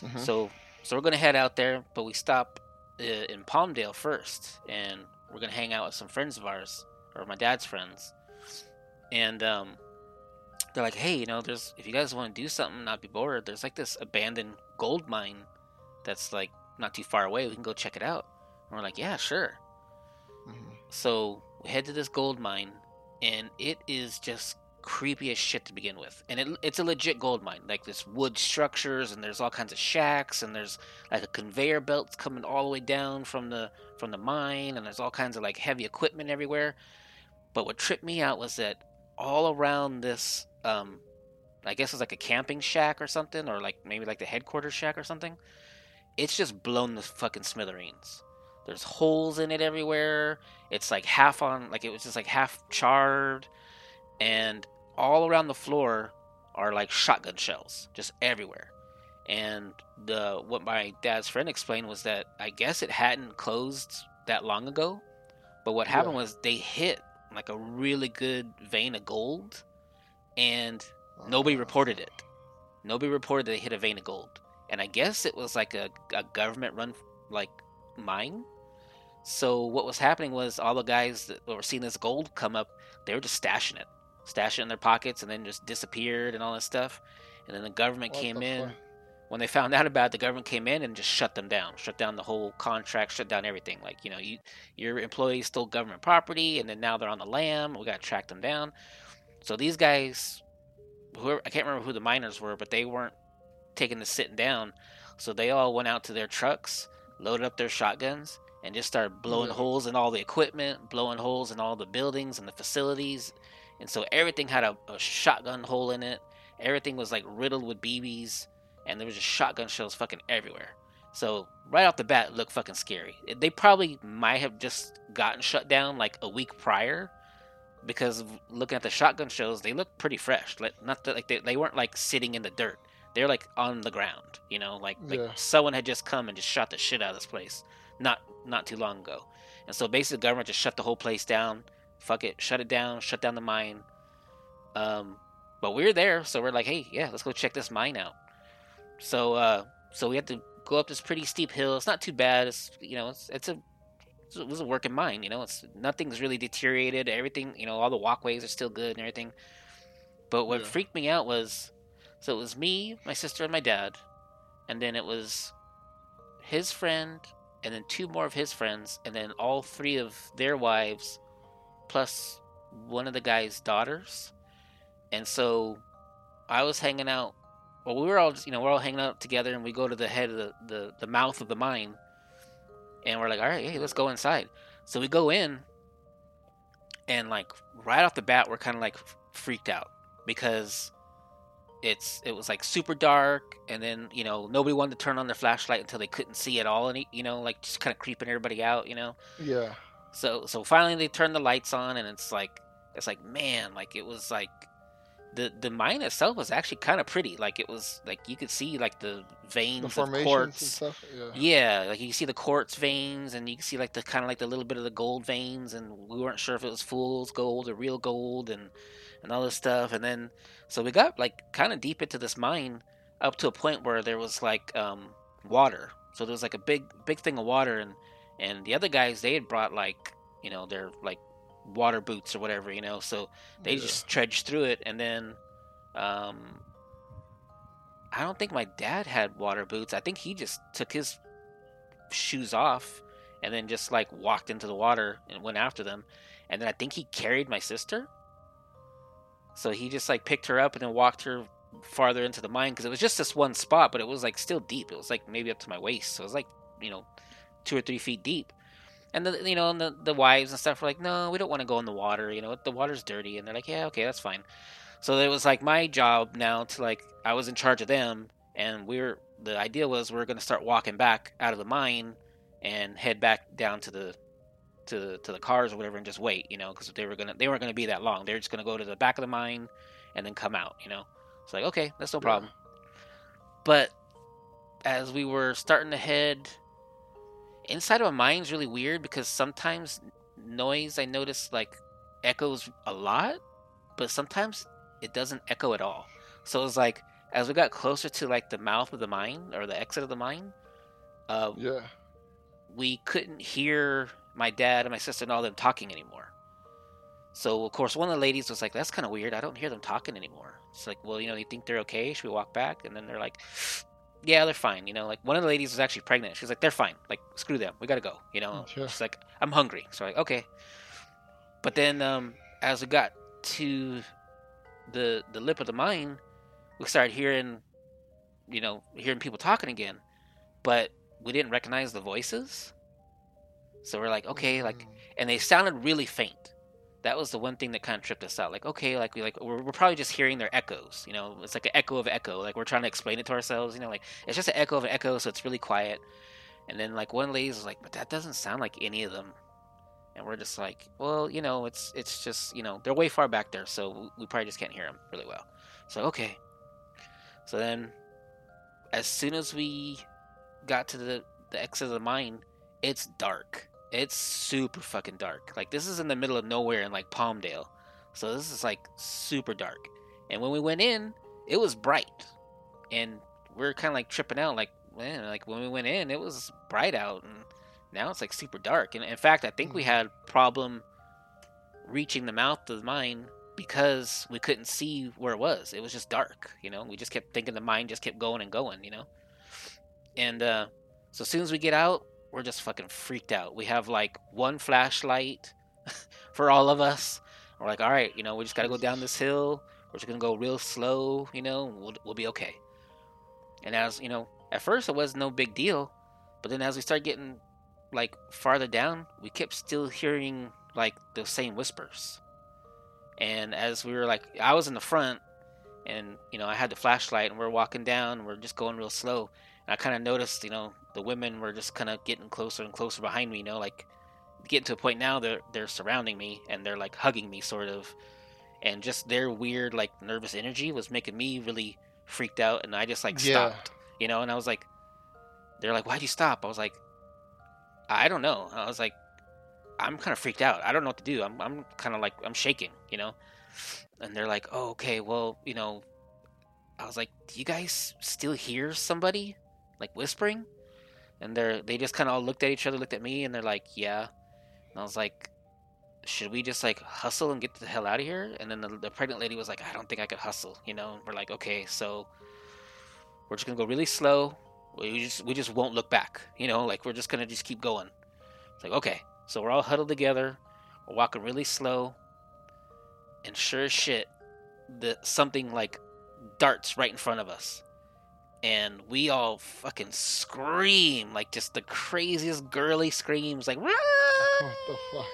Mhm. So so we're gonna head out there, but we stop uh, in Palmdale first, and we're gonna hang out with some friends of ours or my dad's friends, and um, they're like, hey, you know, there's if you guys want to do something, not be bored, there's like this abandoned gold mine that's like not too far away. We can go check it out. And we're like, yeah, sure. So we head to this gold mine, and it is just creepy as shit to begin with. And it, it's a legit gold mine. Like there's wood structures, and there's all kinds of shacks, and there's like a conveyor belt coming all the way down from the from the mine, and there's all kinds of like heavy equipment everywhere. But what tripped me out was that all around this, um, I guess it's like a camping shack or something, or like maybe like the headquarters shack or something. It's just blown to fucking smithereens. There's holes in it everywhere. It's like half on, like it was just like half charred, and all around the floor are like shotgun shells, just everywhere. And the what my dad's friend explained was that I guess it hadn't closed that long ago, but what happened Yeah. was they hit like a really good vein of gold, and nobody Uh, reported it. Nobody reported they hit a vein of gold, and I guess it was like a, a government run like mine. So what was happening was all the guys that were seeing this gold come up, they were just stashing it, stashing it in their pockets, and then just disappeared and all this stuff. And then the government What came the in. fuck? When they found out about it, the government came in and just shut them down, shut down the whole contract, shut down everything. Like you know, you your employees stole government property, and then now they're on the lam. We got to track them down. So these guys, whoever I can't remember who the miners were, but they weren't taking the sitting down. So they all went out to their trucks, loaded up their shotguns, and just started blowing Yeah. holes in all the equipment, blowing holes in all the buildings and the facilities. And so everything had a, a shotgun hole in it. Everything was like riddled with BBs, and there was just shotgun shells fucking everywhere. So right off the bat, it looked fucking scary. They probably might have just gotten shut down like a week prior, because looking at the shotgun shells, they look pretty fresh. Like not that like they, they weren't like sitting in the dirt. They're like on the ground, you know, like like someone had just come and just shot the shit out of this place, not not too long ago. And so basically, the government just shut the whole place down. Fuck it, shut it down, shut down the mine. Um, but we're there, so we're like, hey, yeah, let's go check this mine out. So uh, so we had to go up this pretty steep hill. It's not too bad. It's you know, it's it's a it was a working mine. You know, it's nothing's really deteriorated. Everything, you know, all the walkways are still good and everything. But what Yeah. freaked me out was, so it was me, my sister, and my dad, and then it was his friend, and then two more of his friends, and then all three of their wives, plus one of the guy's daughters. And so I was hanging out. Well, we were all, just, you know, we're all hanging out together, and we go to the head of the, the, the mouth of the mine, and we're like, all right, hey, let's go inside. So we go in, and like right off the bat, we're kind of like freaked out because it's it was like super dark, and then you know nobody wanted to turn on their flashlight until they couldn't see at all, and you know like just kind of creeping everybody out, you know. Yeah. So so finally they turned the lights on, and it's like it's like man, like it was like the the mine itself was actually kind of pretty. Like it was like you could see like the veins The of quartz. stuff. Yeah. Yeah, like you see the quartz veins, and you can see like the kind of like the little bit of the gold veins, and we weren't sure if it was fool's gold or real gold, and and all this stuff. And then so we got like kind of deep into this mine, up to a point where there was like um water. So there was like a big big thing of water, and and the other guys they had brought like you know their like water boots or whatever, you know. So they Yeah. just trudged through it, and then um I don't think my dad had water boots. I think he just took his shoes off and then just like walked into the water and went after them. And then I think he carried my sister. So he just like picked her up and then walked her farther into the mine because it was just this one spot, but it was like still deep. It was like maybe up to my waist. So it was like, you know, two or three feet deep. And the you know and the, the wives and stuff were like, no, we don't want to go in the water. You know, the water's dirty. And they're like, yeah, okay, that's fine. So it was like my job now to like I was in charge of them, and we are the idea was we are gonna start walking back out of the mine and head back down to the to to the cars or whatever and just wait, you know, because they were gonna they weren't gonna be that long. They're just gonna go to the back of the mine and then come out, you know. It's like okay, that's no problem. But as we were starting to head inside of a mine is really weird because sometimes noise I notice like echoes a lot, but sometimes it doesn't echo at all. So it's like as we got closer to like the mouth of the mine or the exit of the mine, uh, Yeah. we couldn't hear my dad and my sister and all them talking anymore. So of course one of the ladies was like, "That's kind of weird. I don't hear them talking anymore." It's like, well, you know, you think they're okay? Should we walk back? And then they're like, "Yeah, they're fine." You know, like one of the ladies was actually pregnant. She's like, "They're fine. Like screw them. We gotta go." You know, Yeah. she's like, "I'm hungry." So like, okay. But then um, as we got to the the lip of the mine, we started hearing, you know, hearing people talking again, but we didn't recognize the voices. So we're like, okay, like, mm. and they sounded really faint. That was the one thing that kind of tripped us out. Like, okay, like we like we're, we're probably just hearing their echoes. You know, it's like an echo of echo. Like we're trying to explain it to ourselves. You know, like it's just an echo of an echo, so it's really quiet. And then like one lady was like, but that doesn't sound like any of them. And we're just like, well, you know, it's it's just you know they're way far back there, so we probably just can't hear them really well. So okay. So then, as soon as we got to the the exit of the mine, it's dark. It's super fucking dark. Like this is in the middle of nowhere in like Palmdale. So this is like super dark. And when we went in, it was bright. And we are kind of like tripping out like man, like when we went in, it was bright out and now it's like super dark. And in fact, I think we had problem reaching the mouth of the mine because we couldn't see where it was. It was just dark, you know. We just kept thinking the mine just kept going and going, you know. And uh so as soon as we get out, we're just fucking freaked out. We have like one flashlight for all of us. We're like, all right, you know, we just got to go down this hill. We're just gonna go real slow, you know. We'll we'll be okay. And as you know, at first it was no big deal, but then as we started getting like farther down, we kept still hearing like the same whispers. And as we were like, I was in the front, and you know, I had the flashlight, and we're walking down, and we're just going real slow. And I kind of noticed, you know, the women were just kind of getting closer and closer behind me. You know, like getting to a point now they're they're surrounding me and they're like hugging me, sort of. And just their weird, like nervous energy was making me really freaked out, and I just like Yeah. stopped, you know. And I was like, they're like, "Why'd you stop?" I was like, I don't know. I was like, I'm kind of freaked out. I don't know what to do. I'm I'm kind of like I'm shaking, you know. And they're like, "Oh, okay. Well, you know." I was like, "Do you guys still hear somebody like whispering?" And they're they just kind of all looked at each other, looked at me, and they're like, "Yeah." And I was like, "Should we just like hustle and get the hell out of here?" And then the, the pregnant lady was like, "I don't think I could hustle," you know. And we're like, "Okay, so we're just gonna go really slow. We just we just won't look back, you know. Like we're just gonna just keep going." It's like, okay. So we're all huddled together. We're walking really slow. And sure as shit, the something like darts right in front of us. And we all fucking scream like just the craziest girly screams like What the fuck?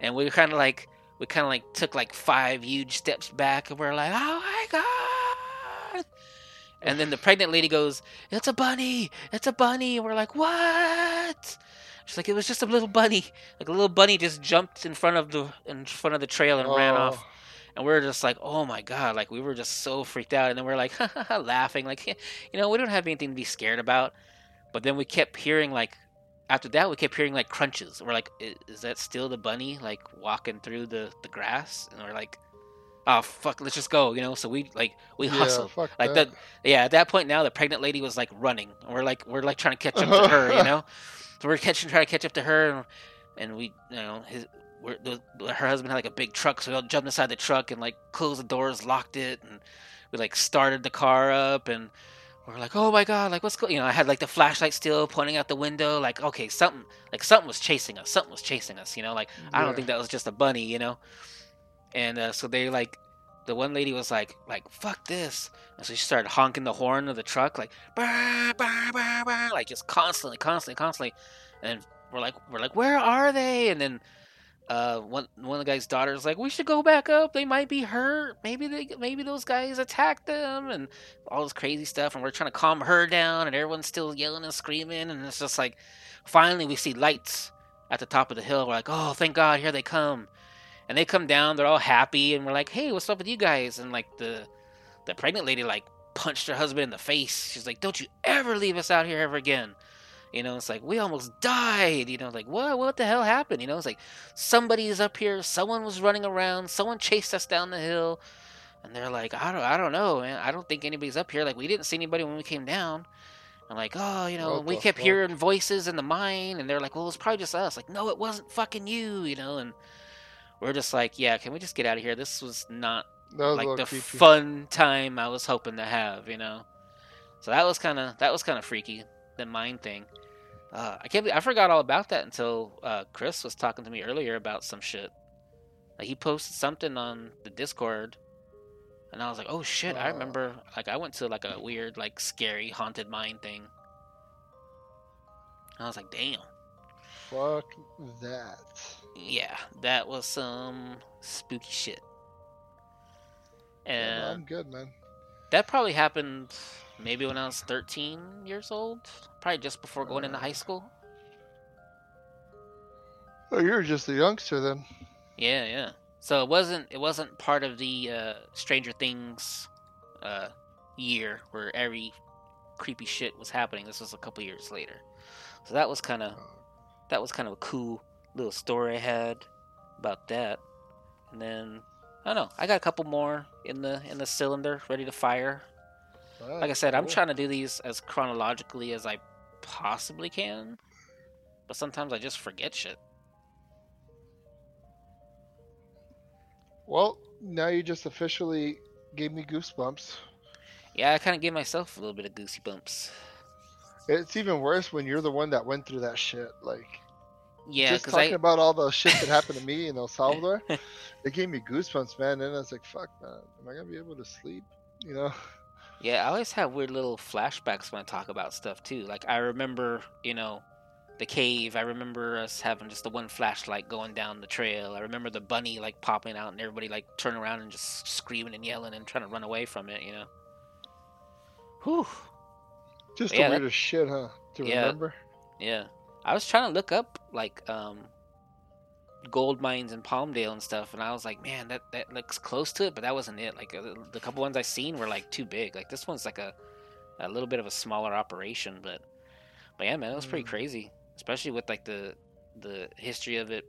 and we kind of like we kind of like took like five huge steps back and we're like oh my god! And then the pregnant lady goes it's a bunny! It's a bunny! And we're like what? She's like it was just a little bunny. Like a little bunny just jumped in front of the in front of the trail and ran Oh, off and we are just like oh my god like we were just so freaked out and then we're like laughing like you know we don't have anything to be scared about. But then we kept hearing like after that we kept hearing like crunches. We're like is that still the bunny like walking through the the grass? And we're like oh fuck let's just go you know? So we like we yeah, hustled. fuck like that. that yeah at that point now the pregnant lady was like running. And we're like we're like trying to catch up to her you know? So we're catching trying to catch up to her and, and we you know his we're, the, her husband had like a big truck so we all jumped inside the truck and like closed the doors locked it and we like started the car up and we're like, oh my god, like what's going? You know, I had like the flashlight still pointing out the window, like okay, something, like something was chasing us, something was chasing us. You know, like I don't think that was just a bunny. You know, and uh, so they like, the one lady was like, like fuck this, and so she started honking the horn of the truck, like, bah, bah, bah, bah, like just constantly, constantly, constantly, and we're like, we're like, where are they? And then uh, one one of the guy's daughters like, we should go back up. They might be hurt. Maybe they maybe those guys attacked them and all this crazy stuff. And we're trying to calm her down, and everyone's still yelling and screaming. And it's just like, finally we see lights at the top of the hill. We're like, oh, thank God, here they come. And they come down. They're all happy, and we're like, hey, what's up with you guys? And like the the pregnant lady like punched her husband in the face. She's like, don't you ever leave us out here ever again. You know, it's like we almost died. You know, like what? What the hell happened? You know, it's like somebody's up here. Someone was running around. Someone chased us down the hill, and they're like, I don't, I don't know, man. I don't think anybody's up here. Like we didn't see anybody when we came down. I'm like, oh, you know, What we kept fuck? hearing voices in the mine, and they're like, well, it's probably just us. Like, no, it wasn't fucking you. You know, and we're just like, yeah, can we just get out of here? This was not was like the creepy. fun time I was hoping to have, you know. So that was kind of that was kind of freaky, the mine thing. Uh, I can't. Believe, I forgot all about that until uh, Chris was talking to me earlier about some shit. Like he posted something on the Discord, and I was like, "Oh shit!" I Uh. remember. Like I went to like a weird, like scary haunted mine thing. I was like, "Damn." Fuck that. Yeah, that was some spooky shit. And no, I'm good, man. That probably happened maybe when I was 13 years old, probably just before going into high school. Oh, you're just a youngster then. Yeah, yeah. So it wasn't it wasn't part of the uh, Stranger Things uh, year where every creepy shit was happening. This was a couple years later. So that was kind of that was kind of a cool little story I had about that. And then I don't know. I got a couple more in the in the cylinder ready to fire. Like I said, I'm trying to do these as chronologically as I possibly can, but sometimes I just forget shit. Well, now you just officially gave me goosebumps. Yeah, I kind of gave myself a little bit of goosey bumps. It's even worse when you're the one that went through that shit. Like, Yeah, just talking I about all the shit that happened to me in El Salvador, it gave me goosebumps, man. And I was like, fuck, man, am I gonna be able to sleep? You know? Yeah I always have weird little flashbacks when I talk about stuff too. Like I remember, you know, the cave. I remember us having just the one flashlight going down the trail. I remember the bunny like popping out and everybody like turning around and just screaming and yelling and trying to run away from it. You know. Whew. Just Yeah, the that- weirdest shit, huh? To Yeah. remember. Yeah. I was trying to look up like um gold mines in Palmdale and stuff and I was like, man, that that looks close to it, but that wasn't it. Like uh, the couple ones I seen were like too big. Like this one's like a a little bit of a smaller operation, but but yeah, man, it was pretty Mm. crazy, especially with like the the history of it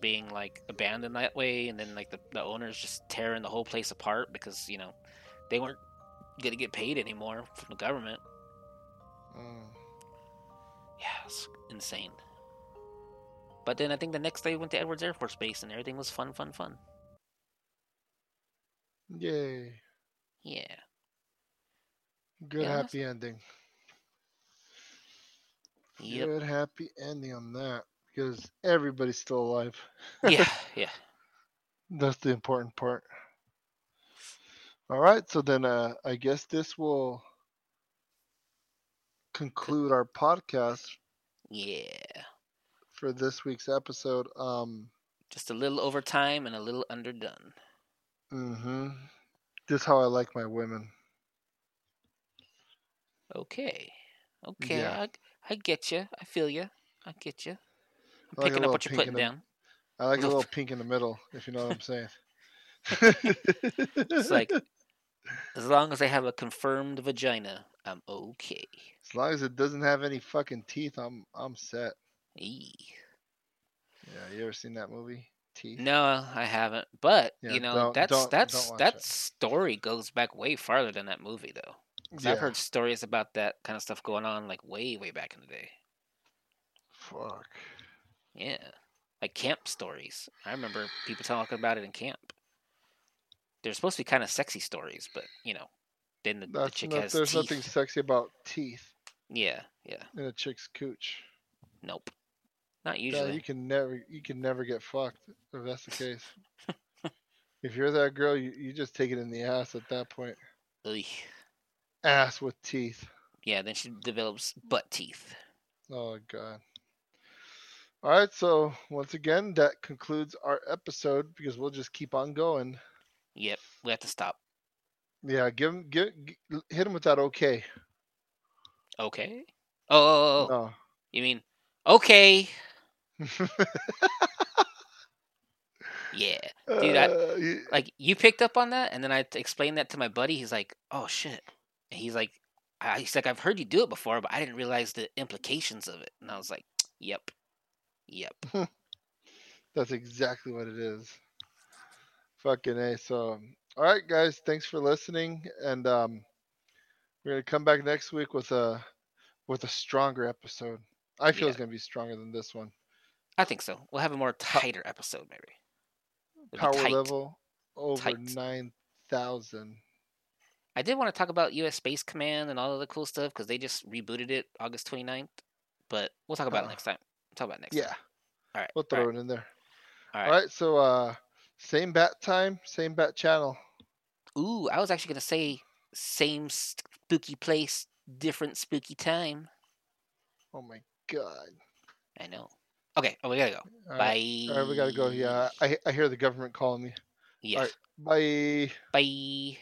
being like abandoned that way and then like the, the owners just tearing the whole place apart because, you know, they weren't going to get paid anymore from the government. Mm. Yeah, it's insane. But then I think the next day we went to Edwards Air Force Base and everything was fun, fun, fun. Yay. Yeah. Good Yeah, that's- happy ending. Yep. Good happy ending on that because everybody's still alive. yeah, yeah. That's the important part. All right, so then uh, I guess this will conclude our podcast Yeah. For this week's episode. Um, Just a little over time and a little underdone. Mm-hmm. Just how I like my women. Okay. Okay. Yeah. I, I get you. I feel you. I get you. I'm like picking up what you're putting the- down. I like a Little- little pink in the middle, if you know what I'm saying. It's like, as long as I have a confirmed vagina, I'm okay. as long as it doesn't have any fucking teeth, I'm I'm set. Eee. Yeah, you ever seen that movie? Teeth. No, I haven't. But Yeah, you know, that's don't- that's don't that it. story goes back way farther than that movie, though. Yeah. I've heard stories about that kind of stuff going on like way, way back in the day. Fuck. Yeah, like camp stories. I remember people talking about it in camp. They're supposed to be kind of sexy stories, but you know, then the, the chick no, has there's teeth. nothing sexy about teeth Yeah, yeah. in a chick's cooch. Nope. Not Yeah, usually. you can never you can never get fucked if that's the case. if you're that girl, you, you just take it in the ass at that point. Ugh. Ass with teeth. Yeah, then she develops butt teeth. Oh god. All right, so once again, that concludes our episode because we'll just keep on going. Yep, we have to stop. Yeah, give him, give, hit him with that okay. Okay. Oh, oh, oh, oh. No. you mean okay? Yeah. Dude, I- Uh, Like you picked up on that, and then I explained that to my buddy. He's like, "Oh shit!" And he's like, I, "He's like, I've heard you do it before, but I didn't realize the implications of it." And I was like, "Yep, yep." That's exactly what it is. Fucking A. So, all right, guys, thanks for listening, and um, we're gonna come back next week with a with a stronger episode. I feel it's gonna be stronger than this one. I think so. We'll have a more tighter episode, maybe. It'll Power level over Tight. nine thousand. I did want to talk about U.S. Space Command and all of the cool stuff because they just rebooted it August 29th. But we'll talk about Uh, it next time. talk about it next Yeah, time. All right. we'll all throw right, it in there. all All right. right, so uh, same bat time, same bat channel. Ooh, I was actually gonna say same spooky place, different spooky time. Oh my god. I know. Okay. Oh, we gotta go. All right, Bye. all right, we gotta go. Yeah, I I hear the government calling me. Yeah. right. Bye. Bye.